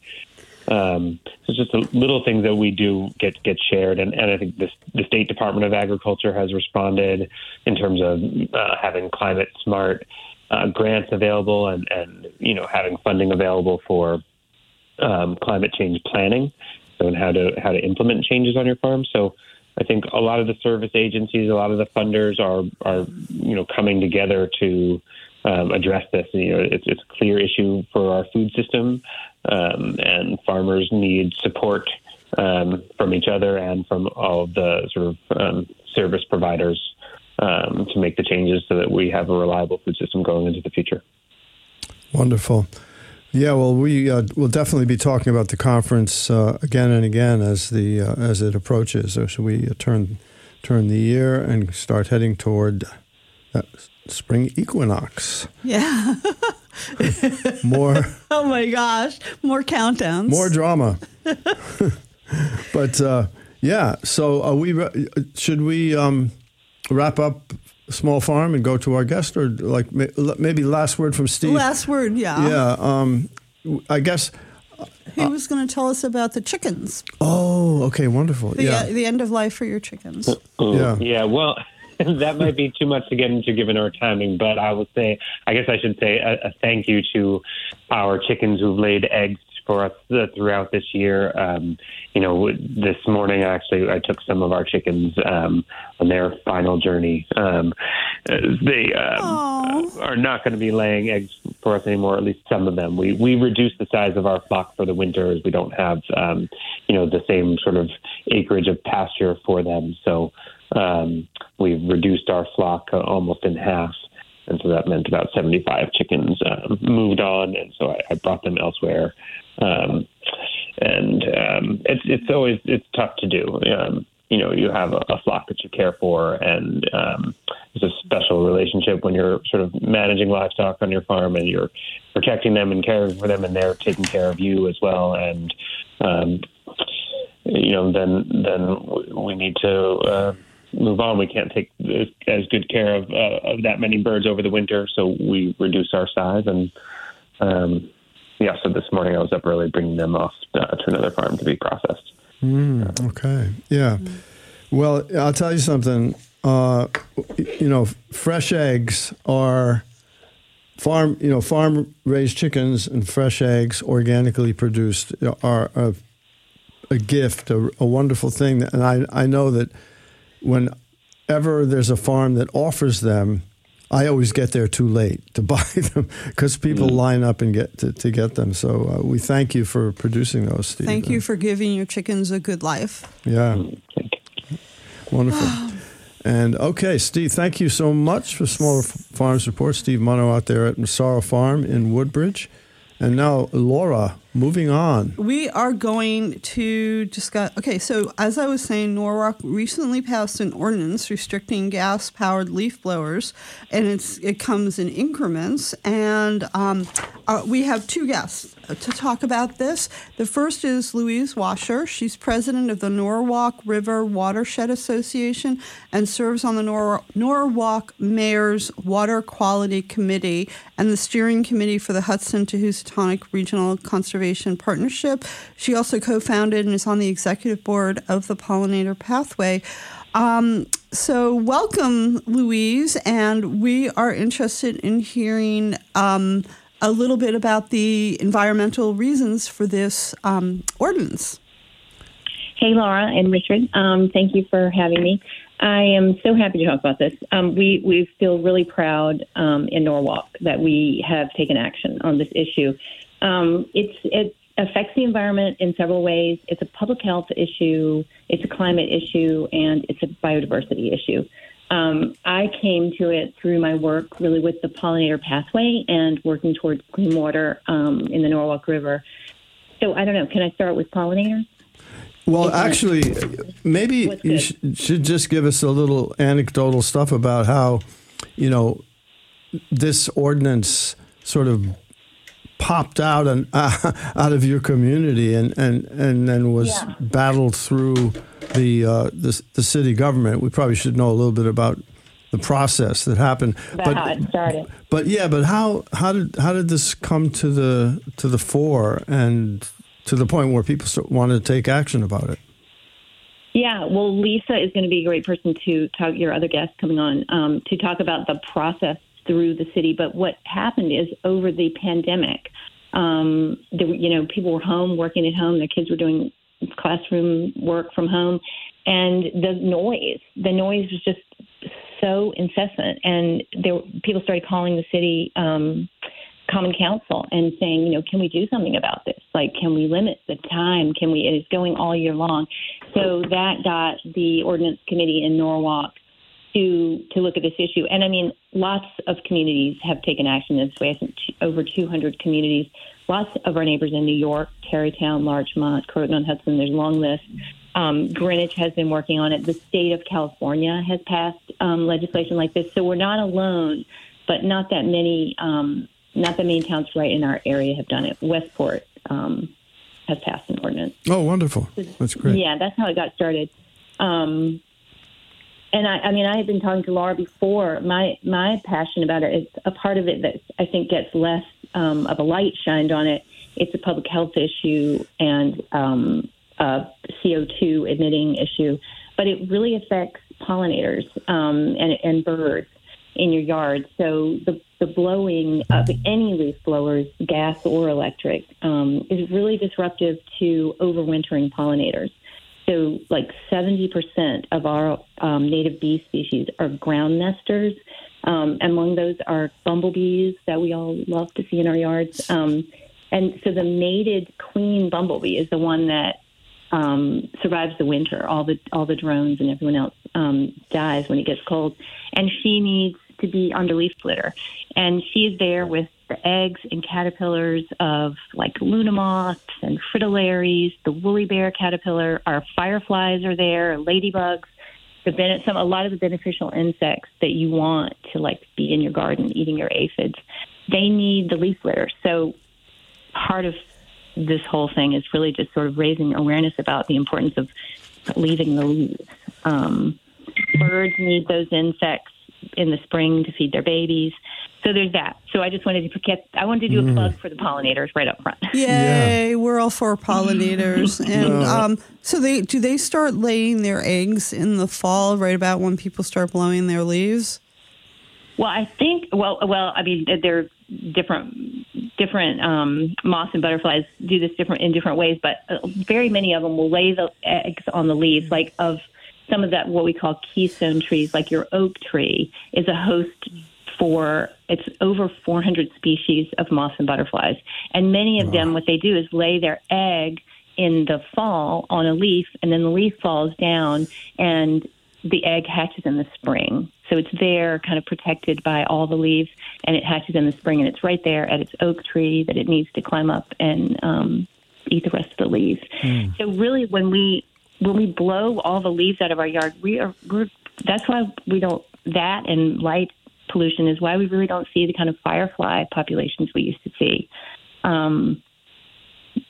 Speaker 4: Um, so it's just the little things that we do get get shared, and, and I think this, the State Department of Agriculture has responded in terms of uh, having climate smart uh, grants available and and you know having funding available for um, climate change planning, so and how to how to implement changes on your farm. So. I think a lot of the service agencies, a lot of the funders are are you know coming together to um, address this. You know, it's, it's a clear issue for our food system, um, and farmers need support um, from each other and from all of the sort of um, service providers um, to make the changes so that we have a reliable food system going into the future.
Speaker 2: Wonderful. Yeah, well, we uh, will definitely be talking about the conference uh, again and again as the uh, as it approaches. So should we uh, turn turn the year and start heading toward that spring equinox?
Speaker 3: Yeah.
Speaker 2: more
Speaker 3: Oh my gosh, more countdowns.
Speaker 2: more drama. but uh, yeah, so we should we um, wrap up small farm and go to our guest, or like maybe last word from Steve?
Speaker 3: Last word, yeah.
Speaker 2: Yeah, um, I guess.
Speaker 3: He uh, was going to tell us about the chickens.
Speaker 2: Oh, okay, wonderful.
Speaker 3: The, uh,
Speaker 2: yeah,
Speaker 3: the end of life for your chickens. Mm-hmm.
Speaker 2: Yeah.
Speaker 4: Yeah. Well, that might be too much to get into given our timing, but I will say, I guess I should say a, a thank you to our chickens who've laid eggs for us uh, throughout this year. Um, you know, this morning actually, I took some of our chickens um, on their final journey. Um, uh, they um, are not going to be laying eggs for us anymore. At least some of them. We we reduced the size of our flock for the winter as we don't have, um, you know, the same sort of acreage of pasture for them. So um, we've reduced our flock uh, almost in half. And so that meant about 75 chickens um, moved on, and so I, I brought them elsewhere. Um, and um, it's it's always it's tough to do. Um, you know, you have a, a flock that you care for, and um, it's a special relationship when you're sort of managing livestock on your farm, and you're protecting them and caring for them, and they're taking care of you as well. And um, you know, then then we need to uh, move on. We can't take as, good care of uh, of that many birds over the winter, so we reduce our size. And um, yeah, so this morning I was up early bringing them off uh, to another farm to be processed.
Speaker 2: Okay. Yeah. Well, I'll tell you something. Uh, you know, fresh eggs are farm. You know, farm raised chickens and fresh eggs, organically produced, are a, a gift, a, a wonderful thing. And I I know that whenever there's a farm that offers them. I always get there too late to buy them because people mm. line up and get to, to get them. So uh, we thank you for producing those, Steve.
Speaker 3: Thank you uh, for giving your chickens a good life.
Speaker 2: Yeah. Mm, Wonderful. Ah. And okay, Steve, thank you so much for Smaller Farms Report. Steve Munno out there at Massaro Farm in Woodbridge. And now, Laura, moving on.
Speaker 3: We are going to discuss. Okay, so as I was saying, Norwalk recently passed an ordinance restricting gas-powered leaf blowers, and it's it comes in increments. And um, uh, we have two guests to talk about this. The first is Louise Washer. She's president of the Norwalk River Watershed Association and serves on the Nor- Norwalk Mayor's Water Quality Committee and the steering committee for the Hudson to Housatonic Regional Conservation Partnership. She also co founded and is on the executive board of the Pollinator Pathway. Um, so, welcome, Louise, and we are interested in hearing um, a little bit about the environmental reasons for this um, ordinance.
Speaker 5: Hey, Laura and Richard. Um, thank you for having me. I am so happy to talk about this. Um, we we feel really proud um, in Norwalk that we have taken action on this issue. Um, it's it affects the environment in several ways. It's a public health issue, it's a climate issue, and it's a biodiversity issue. Um, I came to it through my work really with the pollinator pathway and working towards clean water um, in the Norwalk River. So I don't know. Can I start with pollinators?
Speaker 2: Well, actually, maybe you sh- should just give us a little anecdotal stuff about how, you know, this ordinance sort of popped out and uh, out of your community and and and then was
Speaker 5: Yeah.
Speaker 2: battled through the, uh, the the city government. We probably should know a little bit about the process that happened.
Speaker 5: About how it started.
Speaker 2: But yeah, but how how did how did this come to the to the fore and to the point where people wanted to take action about it?
Speaker 5: Yeah, well, Lisa is going to be a great person to talk. Your other guest coming on um, to talk about the process through the city. But what happened is over the pandemic, um, were- you know, people were home working at home. Their kids were doing classroom work from home, and the noise, the noise was just so incessant, and there people started calling the city. Um, common council and saying, you know, can we do something about this? Like, can we limit the time? Can we? It's going all year long. So that got the ordinance committee in Norwalk to to look at this issue. And I mean, lots of communities have taken action this way. I think t- over 200 communities. Lots of our neighbors in New York, Tarrytown, Larchmont, Croton on Hudson. There's a long list. Um, Greenwich has been working on it. The state of California has passed um, legislation like this. So we're not alone, but not that many um, not that many towns right in our area have done it. Westport um, has passed an ordinance.
Speaker 2: Oh, wonderful. That's great.
Speaker 5: Yeah, that's how it got started. Um, and I, I mean, I had been talking to Laura before. My my passion about it is a part of it that I think gets less um, of a light shined on it. It's a public health issue and um, a CO2 emitting issue, but it really affects pollinators um, and, and birds in your yard. So the, the blowing of any leaf blowers, gas or electric, um, is really disruptive to overwintering pollinators. So, like 70% of our um, native bee species are ground nesters. Um, among those are bumblebees that we all love to see in our yards. Um, and so, the mated queen bumblebee is the one that um, survives the winter. All the all the drones and everyone else um, dies when it gets cold, and she needs to be on the leaf litter. And she is there with the eggs and caterpillars of like luna moths and fritillaries, the woolly bear caterpillar. Our fireflies are there, ladybugs. The ben- some a lot of the beneficial insects that you want to like be in your garden eating your aphids, they need the leaf litter. So part of this whole thing is really just sort of raising awareness about the importance of leaving the leaves. Um, birds need those insects in the spring to feed their babies. So there's that. So I just wanted to get, I wanted to do a plug for the pollinators right up front.
Speaker 3: Yay! We're all for pollinators, and um, so they do they start laying their eggs in the fall, right about when people start blowing their leaves.
Speaker 5: Well, I think, well, well, I mean, there are different, different um, moths and butterflies do this different in different ways, but uh, very many of them will lay the eggs on the leaves, like of some of that what we call keystone trees, like your oak tree is a host for it's over 400 species of moths and butterflies, and many of them, what they do is lay their egg in the fall on a leaf, and then the leaf falls down, and the egg hatches in the spring. So it's there, kind of protected by all the leaves, and it hatches in the spring, and it's right there at its oak tree that it needs to climb up and um, eat the rest of the leaves. So really, when we when we blow all the leaves out of our yard, we are we're, that's why we don't that and light pollution is why we really don't see the kind of firefly populations we used to see. Um,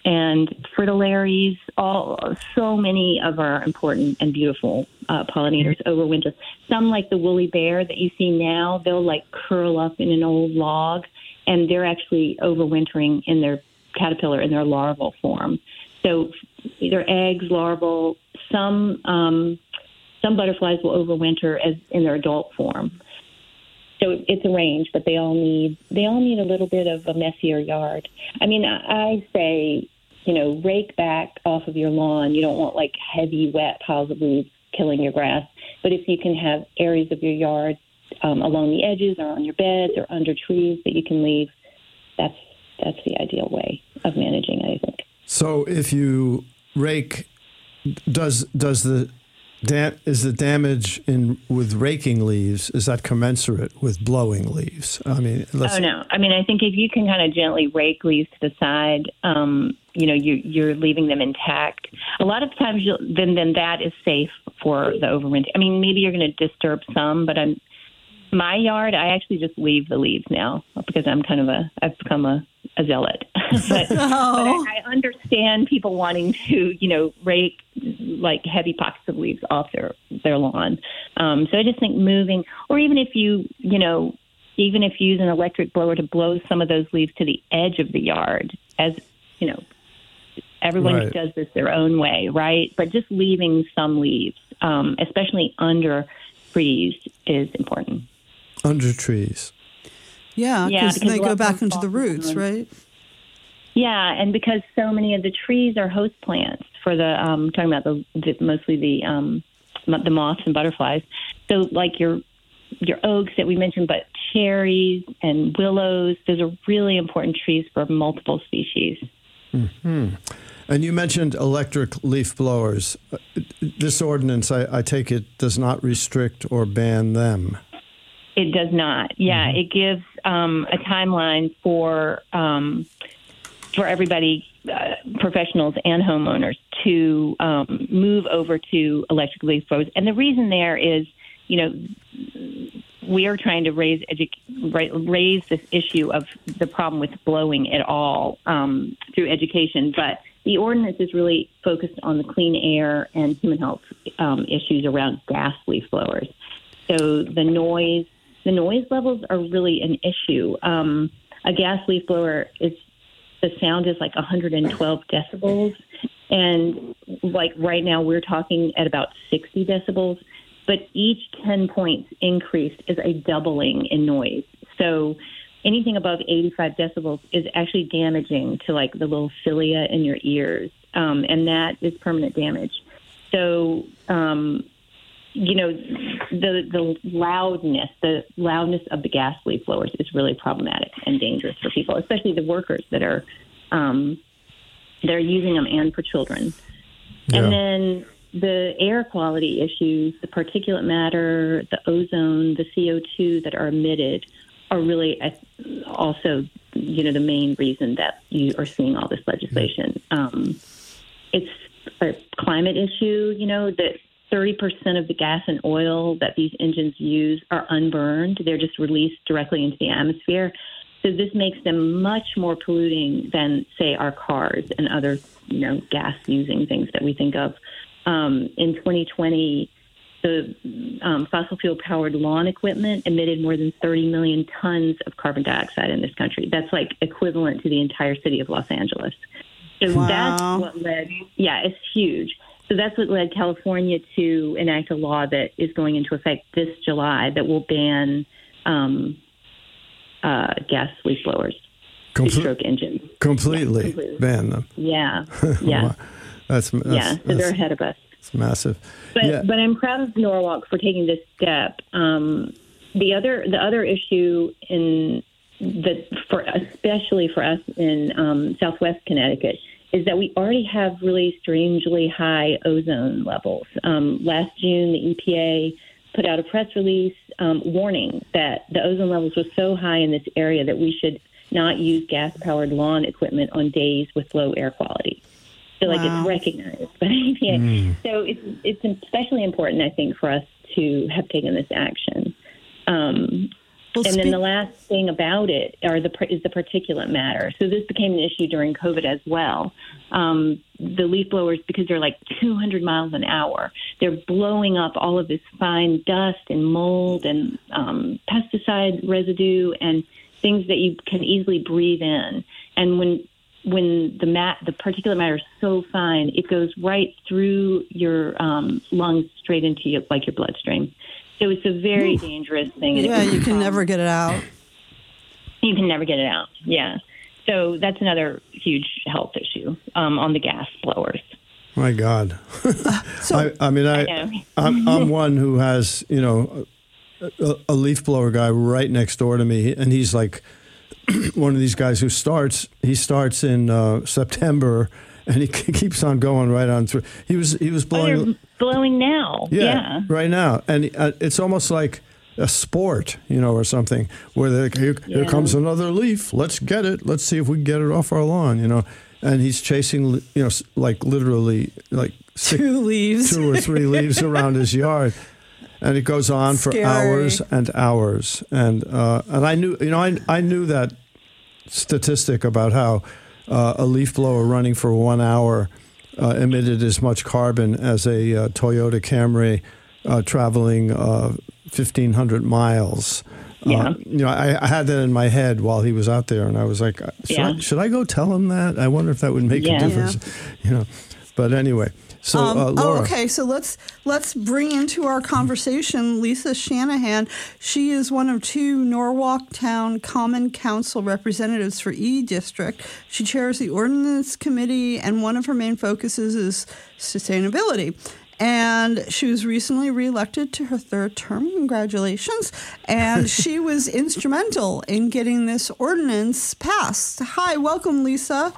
Speaker 5: and fritillaries, all so many of our important and beautiful uh, pollinators overwinter. Some, like the woolly bear that you see now, they'll like curl up in an old log, and they're actually overwintering in their caterpillar in their larval form. So, either eggs, larval. Some um, some butterflies will overwinter as in their adult form. So it's a range, but they all need they all need a little bit of a messier yard. I mean, I, I say, you know, rake back off of your lawn. You don't want like heavy, wet piles of leaves killing your grass. But if you can have areas of your yard um, along the edges, or on your beds, or under trees that you can leave, that's that's the ideal way of managing. I think.
Speaker 2: So if you rake, does does the da- is the damage in with raking leaves is that commensurate with blowing leaves? I mean,
Speaker 5: Oh no! I mean, I think if you can kind of gently rake leaves to the side, um, you know, you, you're leaving them intact. A lot of times, you'll, then then that is safe for the overwinter. I mean, maybe you're going to disturb some, but I'm my yard. I actually just leave the leaves now because I'm kind of a I've become a, a zealot. but, but I, I understand people wanting to, you know, rake like heavy pockets of leaves off their their lawn. Um, so I just think moving, or even if you, you know, even if you use an electric blower to blow some of those leaves to the edge of the yard, as you know, everyone
Speaker 2: Right.
Speaker 5: does this their own way, right? But just leaving some leaves, um, especially under trees, is important.
Speaker 2: under trees.
Speaker 3: Yeah,
Speaker 5: Yeah,
Speaker 3: because
Speaker 5: because
Speaker 3: they go back into the
Speaker 5: them
Speaker 3: roots,
Speaker 5: fall
Speaker 3: right?
Speaker 5: Yeah, and because so many of the trees are host plants for the um, talking about the, the mostly the um, the moths and butterflies. So like your your oaks that we mentioned, but cherries and willows, those are really important trees for multiple species.
Speaker 2: And you mentioned electric leaf blowers. Uh, This ordinance, I, I take it, does not restrict or ban them.
Speaker 5: It does not. Yeah, it gives um, a timeline for um, for everybody, uh, professionals and homeowners, to um, move over to electric leaf blowers. And the reason there is, you know, we are trying to raise edu- raise this issue of the problem with blowing at all um, through education, but the ordinance is really focused on the clean air and human health um, issues around gas leaf blowers. So the noise, the noise levels are really an issue. Um, a gas leaf blower is the sound is like 112 decibels, and like right now we're talking at about 60 decibels. But each 10 points increase is a doubling in noise. So anything above 85 decibels is actually damaging to like the little cilia in your ears, um, and that is permanent damage. So, um, you know, the the loudness, the loudness of the gas leaf blowers is really problematic and dangerous for people, especially the workers that are um, they're using them and for children. Yeah. And then the air quality issues, the particulate matter, the ozone, the CO2 that are emitted are really also, you know, the main reason that you are seeing all this legislation. Um, it's a climate issue, you know, that 30% of the gas and oil that these engines use are unburned. They're just released directly into the atmosphere. So this makes them much more polluting than, say, our cars and other, you know, gas-using things that we think of. Um, in 2020, the um, fossil fuel powered lawn equipment emitted more than 30 million tons of carbon dioxide in this country. That's like equivalent to the entire city of Los Angeles. So wow. that's what led, yeah, it's huge. So that's what led California to enact a law that is going into effect this July that will ban um, uh, gas leaf blowers, Comple- stroke engines.
Speaker 2: Completely, yeah, completely, ban them.
Speaker 5: Yeah, yeah.
Speaker 2: that's, that's,
Speaker 5: yeah. So
Speaker 2: that's,
Speaker 5: they're ahead of us.
Speaker 2: It's massive.
Speaker 5: But yeah. but I'm proud of Norwalk for taking this step. Um, the other the other issue in the for especially for us in um, Southwest Connecticut is that we already have really strangely high ozone levels. Um, last June, the EPA put out a press release um, warning that the ozone levels were so high in this area that we should not use gas powered lawn equipment on days with low air quality So, wow. like it's recognized by EPA. Mm. So it's it's especially important, I think, for us to have taken this action. Um, well, and then the last thing about it are the is the particulate matter. So this became an issue during COVID as well. Um, the leaf blowers, because they're like 200 miles an hour, they're blowing up all of this fine dust and mold and um, pesticide residue and things that you can easily breathe in. And when when the mat the particulate matter is so fine, it goes right through your um, lungs straight into your, like your bloodstream. So it's a very Ooh. dangerous thing.
Speaker 3: Yeah, you can never get it out.
Speaker 5: You can never get it out. Yeah. So that's another huge health issue um, on the gas blowers.
Speaker 2: My God. so, I, I, mean, I, I I'm, I'm one who has, you know, a, a leaf blower guy right next door to me, and he's like one of these guys who starts. He starts in uh, September, and he keeps on going right on through. He was he was blowing
Speaker 5: oh, blowing now.
Speaker 2: Yeah,
Speaker 5: yeah,
Speaker 2: right now, and uh, it's almost like a sport, you know, or something where here, yeah. here comes another leaf. Let's get it. Let's see if we can get it off our lawn. You know, and he's chasing, you know, like literally like
Speaker 3: six, two leaves,
Speaker 2: two or three leaves around his yard and it goes on Scary. for hours and hours. And uh, and I knew, you know, I I knew that statistic about how uh, a leaf blower running for one hour uh, emitted as much carbon as a uh, Toyota Camry uh, traveling uh, fifteen hundred miles.
Speaker 5: Yeah.
Speaker 2: you know, I, I, had that in my head while he was out there, and I was like, should, yeah. I, should I go tell him that? I wonder if that would make yeah. a difference. Yeah. You know, but anyway. So, um, uh,
Speaker 3: oh, okay. So let's let's bring into our conversation Lisa Shanahan. She is one of two Norwalk Town Common Council representatives for E District. She chairs the Ordinance Committee, and one of her main focuses is sustainability. And she was recently reelected to her third term. Congratulations. And she was instrumental in getting this ordinance passed. Hi, welcome, Lisa.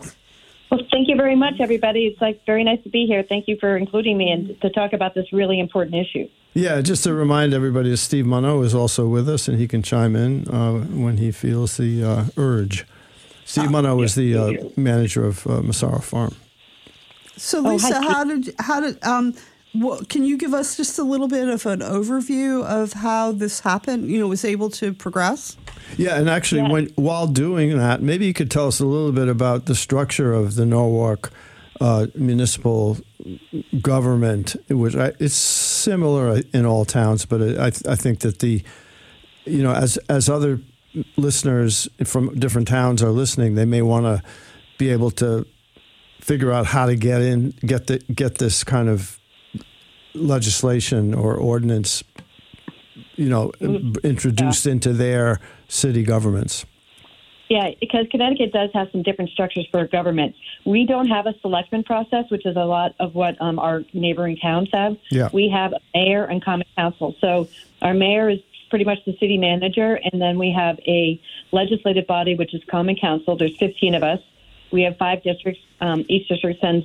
Speaker 6: Well, thank you very much, everybody. It's like very nice to be here. Thank you for including me and to talk about this really important issue.
Speaker 2: Yeah, just to remind everybody, Steve Munno is also with us, and he can chime in uh, when he feels the uh, urge. Steve Munno is the uh, manager of uh, Massaro Farm.
Speaker 3: So, Lisa, oh, how did how did um, well, can you give us just a little bit of an overview of how this happened? You know, was able to progress.
Speaker 2: Yeah, and actually,
Speaker 5: Yeah.
Speaker 2: when while doing that, maybe you could tell us a little bit about the structure of the Norwalk uh, municipal government, which I, it's similar in all towns, but I, I think that the, you know, as as other listeners from different towns are listening, they may want to be able to figure out how to get in, get the get this kind of legislation or ordinance, you know, introduced into their city governments.
Speaker 6: Yeah, because Connecticut does have some different structures for government. We don't have a selectman process, which is a lot of what um, our neighboring towns have.
Speaker 2: Yeah.
Speaker 6: We have a mayor and common council. So our mayor is pretty much the city manager, and then we have a legislative body, which is common council. There's 15 of us. We have five districts. Um, each district sends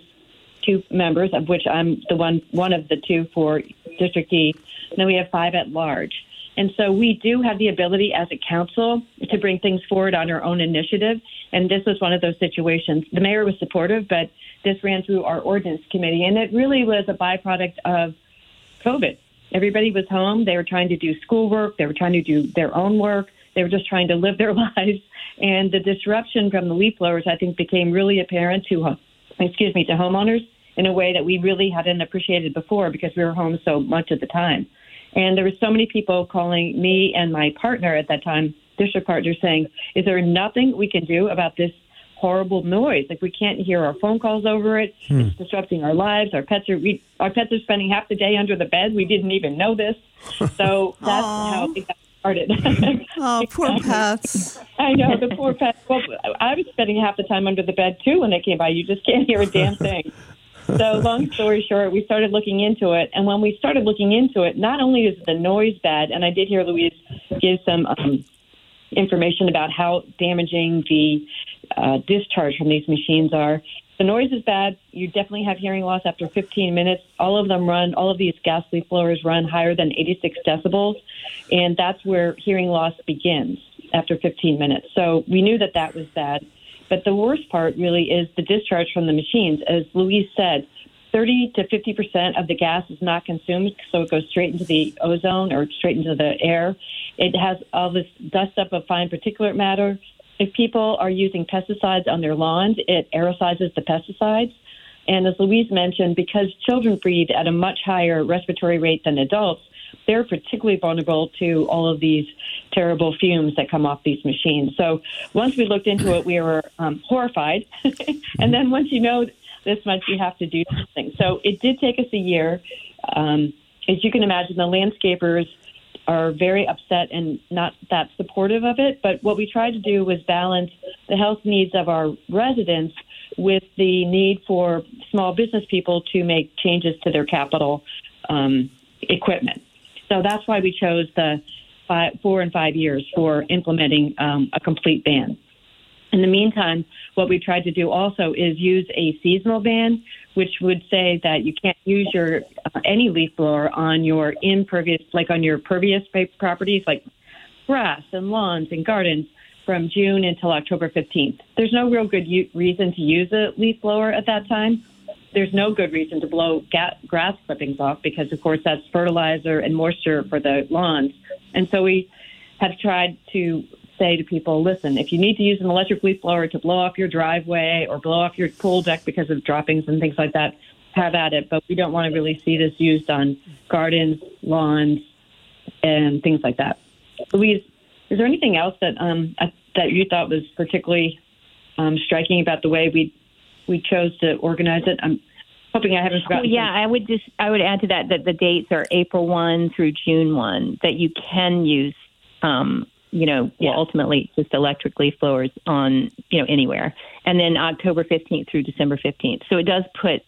Speaker 6: two members, of which I'm the one one of the two for District E. And then we have five at large. And so we do have the ability as a council to bring things forward on our own initiative. And this was one of those situations. The mayor was supportive, but this ran through our ordinance committee. And it really was a byproduct of COVID. Everybody was home. They were trying to do schoolwork. They were trying to do their own work. They were just trying to live their lives. And the disruption from the leaf blowers, I think, became really apparent to, excuse me, to homeowners in a way that we really hadn't appreciated before because we were home so much of the time. And there were so many people calling me and my partner at that time, district partner, saying, "Is there nothing we can do about this horrible noise? Like we can't hear our phone calls over it. Hmm. It's disrupting our lives. Our pets are we, our pets are spending half the day under the bed. We didn't even know this. So that's how it got started.
Speaker 3: Oh, poor pets.
Speaker 6: I know the poor pets. Well, I was spending half the time under the bed too when they came by. You just can't hear a damn thing. So, long story short, we started looking into it, and when we started looking into it, not only is the noise bad, and I did hear Louise give some um, information about how damaging the uh, discharge from these machines are. The noise is bad. You definitely have hearing loss after 15 minutes. All of them run, all of these gas leaf blowers run higher than 86 decibels, and that's where hearing loss begins after 15 minutes. So we knew that that was bad. But the worst part really is the discharge from the machines. As Louise said, 30 to 50 percent of the gas is not consumed, so it goes straight into the ozone or straight into the air. It has all this dust up of fine particulate matter. If people are using pesticides on their lawns, it aerosolizes the pesticides. And as Louise mentioned, because children breathe at a much higher respiratory rate than adults, they're particularly vulnerable to all of these terrible fumes that come off these machines. So once we looked into it, we were um, horrified. and then once you know this much, you have to do something. So it did take us a year. Um, as you can imagine, the landscapers are very upset and not that supportive of it. But what we tried to do was balance the health needs of our residents with the need for small business people to make changes to their capital um, equipment. So that's why we chose the five, four and five years for implementing um, a complete ban. In the meantime, what we tried to do also is use a seasonal ban, which would say that you can't use your uh, any leaf blower on your impervious, like on your pervious properties, like grass and lawns and gardens, from June until October 15th. There's no real good u- reason to use a leaf blower at that time. There's no good reason to blow ga- grass clippings off because, of course, that's fertilizer and moisture for the lawns. And so we have tried to say to people, listen, if you need to use an electric leaf blower to blow off your driveway or blow off your pool deck because of droppings and things like that, have at it. But we don't want to really see this used on gardens, lawns, and things like that. Louise, is there anything else that um, that you thought was particularly um, striking about the way we we chose to organize it? I'm hoping I haven't
Speaker 5: Well,
Speaker 6: forgotten.
Speaker 5: yeah, I would just I would add to that that the dates are April one through June one that you can use, um, you know,
Speaker 6: Yeah.
Speaker 5: well ultimately just electric leaf blowers on you know anywhere, and then October fifteenth through December fifteenth. So it does put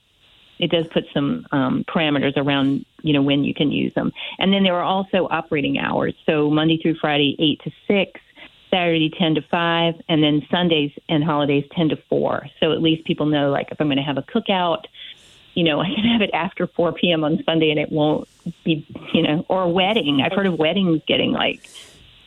Speaker 5: it does put some um, parameters around you know when you can use them, and then there are also operating hours. So Monday through Friday eight to six. Saturday 10 to 5, and then Sundays and holidays 10 to 4. So at least people know, like, if I'm going to have a cookout, you know, I can have it after 4 p.m. on Sunday and it won't be, you know, or a wedding. I've heard of weddings getting like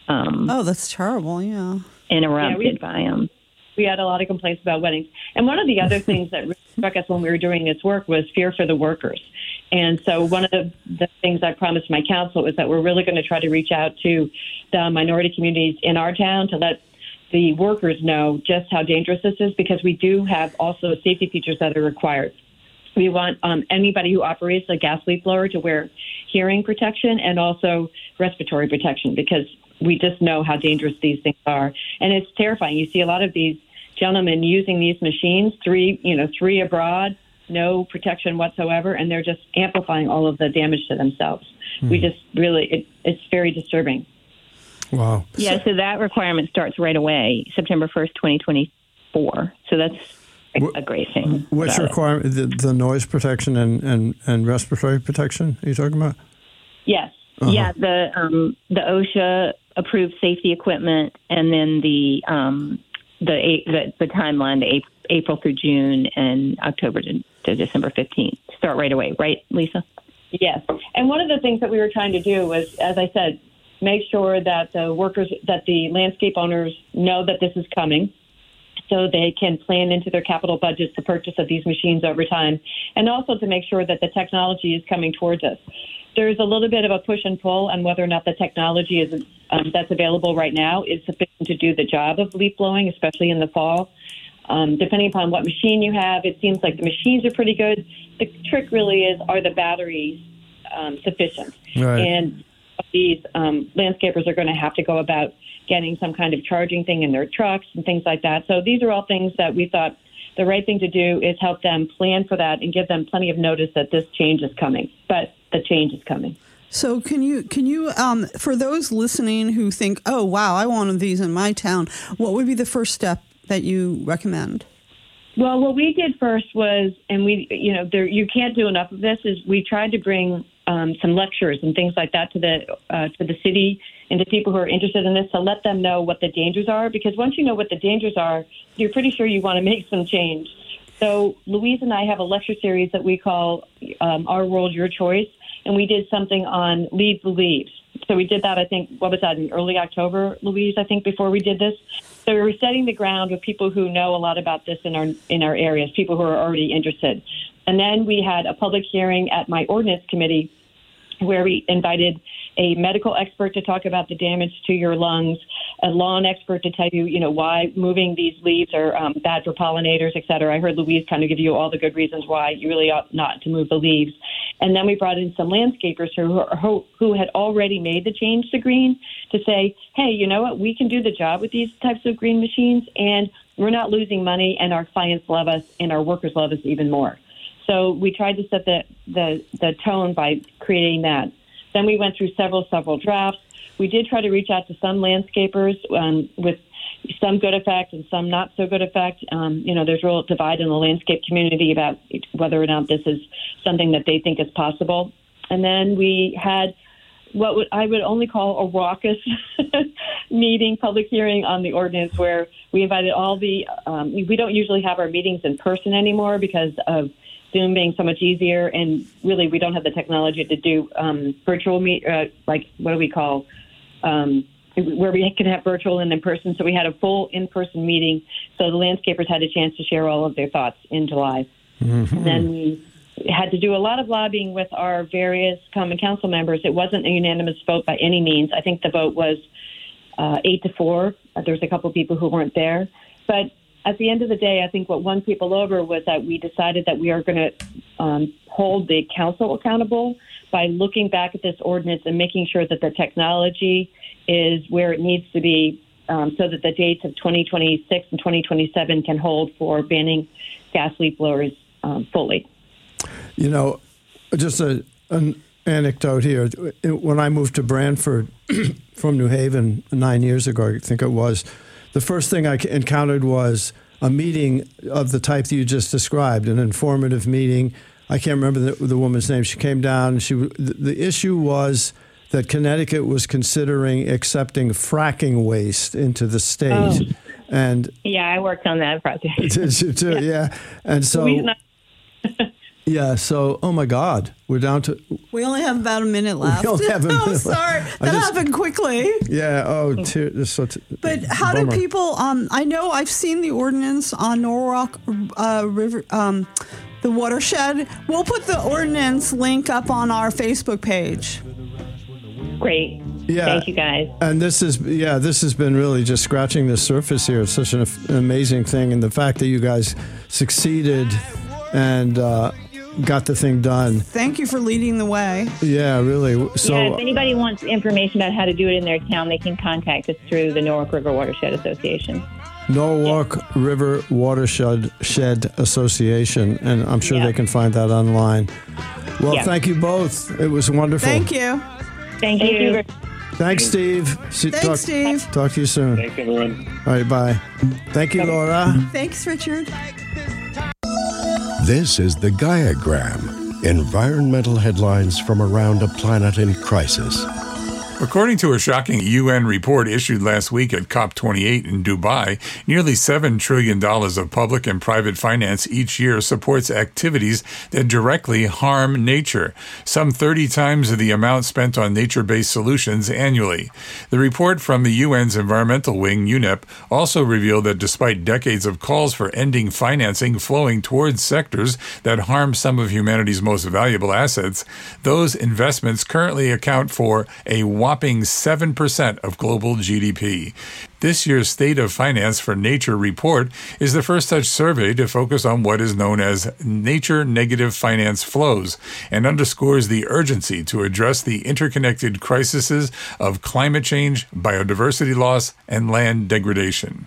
Speaker 5: um,
Speaker 3: Oh, that's terrible. Yeah.
Speaker 5: interrupted
Speaker 6: Yeah, we-
Speaker 5: by them.
Speaker 6: we had a lot of complaints about weddings. And one of the other things that really struck us when we were doing this work was fear for the workers. And so, one of the, the things I promised my council is that we're really going to try to reach out to the minority communities in our town to let the workers know just how dangerous this is because we do have also safety features that are required. We want um, anybody who operates a gas leak blower to wear hearing protection and also respiratory protection because we just know how dangerous these things are. And it's terrifying. You see a lot of these gentlemen using these machines, three, you know, three abroad, no protection whatsoever, and they're just amplifying all of the damage to themselves. Mm. We just really, it, it's very disturbing.
Speaker 2: Wow.
Speaker 5: Yeah, so that requirement starts right away, September 1st, 2024. So that's a, a great thing.
Speaker 2: Which requirement, the, the, noise protection and, and, and respiratory protection are you talking about?
Speaker 5: Yes. Uh-huh. Yeah, the um, the OSHA approved safety equipment, and then the um, the, the the timeline, the April through June and October to, to December fifteenth. Start right away, right, Lisa?
Speaker 6: Yes. And one of the things that we were trying to do was, as I said, make sure that the workers, that the landscape owners know that this is coming so they can plan into their capital budgets the purchase of these machines over time, and also to make sure that the technology is coming towards us. There's a little bit of a push and pull on whether or not the technology is um, that's available right now is sufficient to do the job of leaf blowing, especially in the fall. Um, depending upon what machine you have, it seems like the machines are pretty good. The trick really is are the batteries um, sufficient?
Speaker 2: Right.
Speaker 6: And these um, landscapers are going to have to go about getting some kind of charging thing in their trucks and things like that. So these are all things that we thought the right thing to do is help them plan for that and give them plenty of notice that this change is coming. But the change is coming.
Speaker 3: So can you can you um, for those listening who think, oh wow, I want these in my town, what would be the first step that you recommend?
Speaker 6: Well, what we did first was, and we, you know, there you can't do enough of this. Is we tried to bring um, some lectures and things like that to the uh, to the city and to people who are interested in this to let them know what the dangers are. Because once you know what the dangers are, you're pretty sure you want to make some change. So Louise and I have a lecture series that we call um, "Our World, Your Choice," and we did something on leave the leaves. So we did that. I think what was that in early October, Louise? I think before we did this. So we were setting the ground with people who know a lot about this in our in our areas, people who are already interested. And then we had a public hearing at my ordinance committee where we invited a medical expert to talk about the damage to your lungs, a lawn expert to tell you, you know, why moving these leaves are um, bad for pollinators, et cetera. I heard Louise kind of give you all the good reasons why you really ought not to move the leaves. And then we brought in some landscapers who, who, who had already made the change to green to say, hey, you know what, we can do the job with these types of green machines, and we're not losing money, and our clients love us, and our workers love us even more. So we tried to set the, the, the tone by creating that. Then we went through several, several drafts. We did try to reach out to some landscapers um, with some good effect and some not so good effect. Um, you know, there's real divide in the landscape community about whether or not this is something that they think is possible. And then we had what would, I would only call a raucous meeting, public hearing on the ordinance, where we invited all the. Um, we don't usually have our meetings in person anymore because of Zoom being so much easier, and really we don't have the technology to do um, virtual meet, uh, like what do we call, um, where we can have virtual and in person. So we had a full in-person meeting, so the landscapers had a chance to share all of their thoughts in July. Mm-hmm. And then we had to do a lot of lobbying with our various common council members. It wasn't a unanimous vote by any means. I think the vote was uh, eight to four. There was a couple of people who weren't there, but at the end of the day, I think what won people over was that we decided that we are going to um, hold the council accountable by looking back at this ordinance and making sure that the technology is where it needs to be um, so that the dates of 2026 and 2027 can hold for banning gas leak blowers um, fully.
Speaker 2: You know, just a, an anecdote here. When I moved to Branford from New Haven nine years ago, I think it was, the first thing I encountered was a meeting of the type that you just described, an informative meeting. I can't remember the, the woman's name. She came down. She the, the issue was that Connecticut was considering accepting fracking waste into the state. Oh. And
Speaker 5: yeah, I worked on that project.
Speaker 2: Did you too? Yeah. yeah. And so Yeah. So, oh my God, we're down to.
Speaker 3: We only have about a minute left.
Speaker 2: We only have a minute
Speaker 3: oh, sorry, that just, happened quickly.
Speaker 2: Yeah. Oh, te- so t-
Speaker 3: but how bummer. do people? Um, I know I've seen the ordinance on Norwalk uh, River. Um, the watershed. We'll put the ordinance link up on our Facebook page.
Speaker 5: Great.
Speaker 2: Yeah.
Speaker 5: Thank you guys.
Speaker 2: And this is, yeah, this has been really just scratching the surface here. It's such an, an amazing thing. And the fact that you guys succeeded and uh, got the thing done.
Speaker 3: Thank you for leading the way.
Speaker 2: Yeah, really. So,
Speaker 5: yeah, if anybody wants information about how to do it in their town, they can contact us through the Norwalk River Watershed Association.
Speaker 2: Norwalk River Watershed Shed Association, and I'm sure
Speaker 5: Yeah.
Speaker 2: they can find that online. Well,
Speaker 5: Yeah.
Speaker 2: thank you both. It was wonderful.
Speaker 3: Thank you.
Speaker 5: Thank,
Speaker 6: Thank
Speaker 5: you.
Speaker 6: you.
Speaker 2: Thanks, Steve. See,
Speaker 3: Thanks,
Speaker 2: talk,
Speaker 3: Steve.
Speaker 2: Talk to you soon.
Speaker 4: Thanks, everyone.
Speaker 2: All right, bye. Thank you, Laura.
Speaker 3: Thanks, Richard.
Speaker 7: This is the Gaiagram environmental headlines from around a planet in crisis.
Speaker 8: According to a shocking UN report issued last week at COP28 in Dubai, nearly $7 trillion of public and private finance each year supports activities that directly harm nature, some 30 times the amount spent on nature based solutions annually. The report from the UN's environmental wing, UNEP, also revealed that despite decades of calls for ending financing flowing towards sectors that harm some of humanity's most valuable assets, those investments currently account for a whopping 7% of global GDP. This year's State of Finance for Nature report is the first such survey to focus on what is known as nature negative finance flows and underscores the urgency to address the interconnected crises of climate change, biodiversity loss, and land degradation.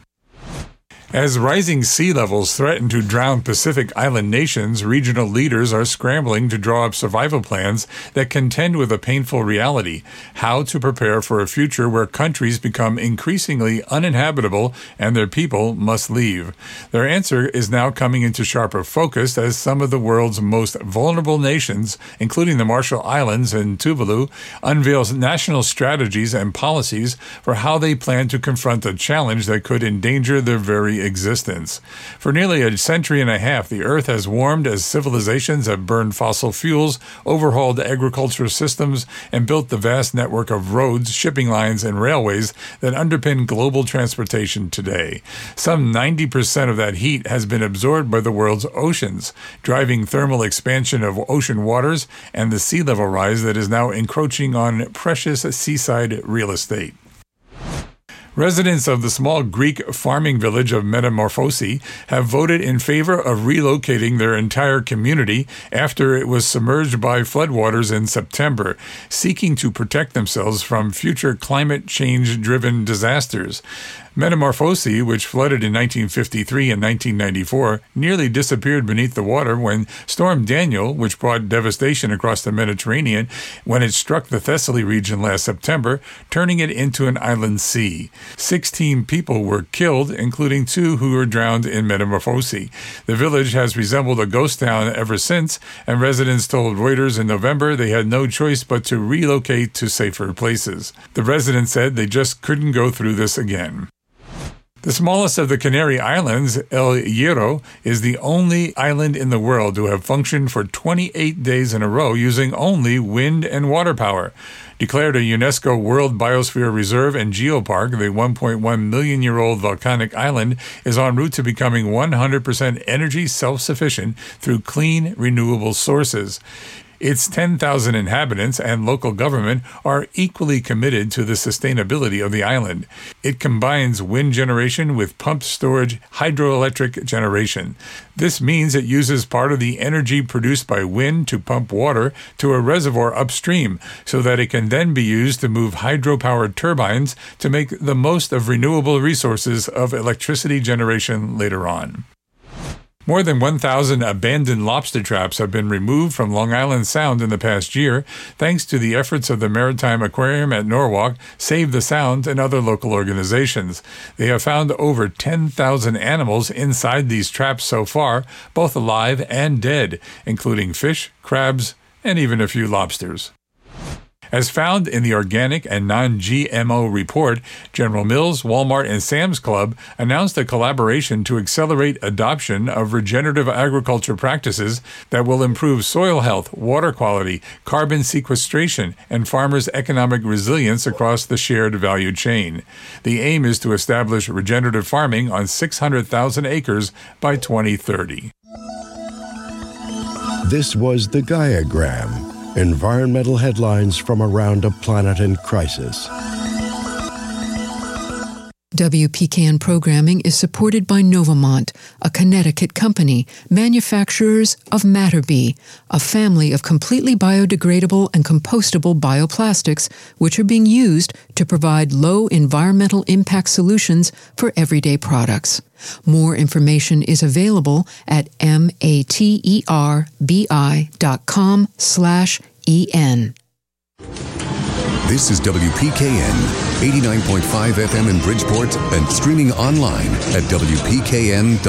Speaker 8: As rising sea levels threaten to drown Pacific Island nations, regional leaders are scrambling to draw up survival plans that contend with a painful reality how to prepare for a future where countries become increasingly uninhabitable and their people must leave. Their answer is now coming into sharper focus as some of the world's most vulnerable nations, including the Marshall Islands and Tuvalu, unveils national strategies and policies for how they plan to confront a challenge that could endanger their very existence. For nearly a century and a half, the Earth has warmed as civilizations have burned fossil fuels, overhauled agricultural systems, and built the vast network of roads, shipping lines, and railways that underpin global transportation today. Some 90% of that heat has been absorbed by the world's oceans, driving thermal expansion of ocean waters and the sea level rise that is now encroaching on precious seaside real estate. Residents of the small Greek farming village of Metamorphosi have voted in favor of relocating their entire community after it was submerged by floodwaters in September, seeking to protect themselves from future climate change driven disasters. Metamorphosi, which flooded in 1953 and 1994, nearly disappeared beneath the water when Storm Daniel, which brought devastation across the Mediterranean when it struck the Thessaly region last September, turning it into an island sea. Sixteen people were killed, including two who were drowned in Metamorphosi. The village has resembled a ghost town ever since, and residents told Reuters in November they had no choice but to relocate to safer places. The residents said they just couldn't go through this again. The smallest of the Canary Islands, El Hierro, is the only island in the world to have functioned for 28 days in a row using only wind and water power. Declared a UNESCO World Biosphere Reserve and Geopark, the 1.1 million year old volcanic island is en route to becoming 100% energy self sufficient through clean, renewable sources. Its 10,000 inhabitants and local government are equally committed to the sustainability of the island. It combines wind generation with pumped storage hydroelectric generation. This means it uses part of the energy produced by wind to pump water to a reservoir upstream so that it can then be used to move hydropowered turbines to make the most of renewable resources of electricity generation later on. More than 1,000 abandoned lobster traps have been removed from Long Island Sound in the past year, thanks to the efforts of the Maritime Aquarium at Norwalk, Save the Sound, and other local organizations. They have found over 10,000 animals inside these traps so far, both alive and dead, including fish, crabs, and even a few lobsters. As found in the organic and non GMO report, General Mills, Walmart, and Sam's Club announced a collaboration to accelerate adoption of regenerative agriculture practices that will improve soil health, water quality, carbon sequestration, and farmers' economic resilience across the shared value chain. The aim is to establish regenerative farming on 600,000 acres by 2030.
Speaker 7: This was the Gaiagram environmental headlines from around a planet in crisis.
Speaker 9: WPKN programming is supported by Novamont, a Connecticut company, manufacturers of Mater-Bi, a family of completely biodegradable and compostable bioplastics which are being used to provide low environmental impact solutions for everyday products. More information is available at materbi.com slash en.
Speaker 10: This is WPKN, 89.5 FM in Bridgeport and streaming online at WPKN.org.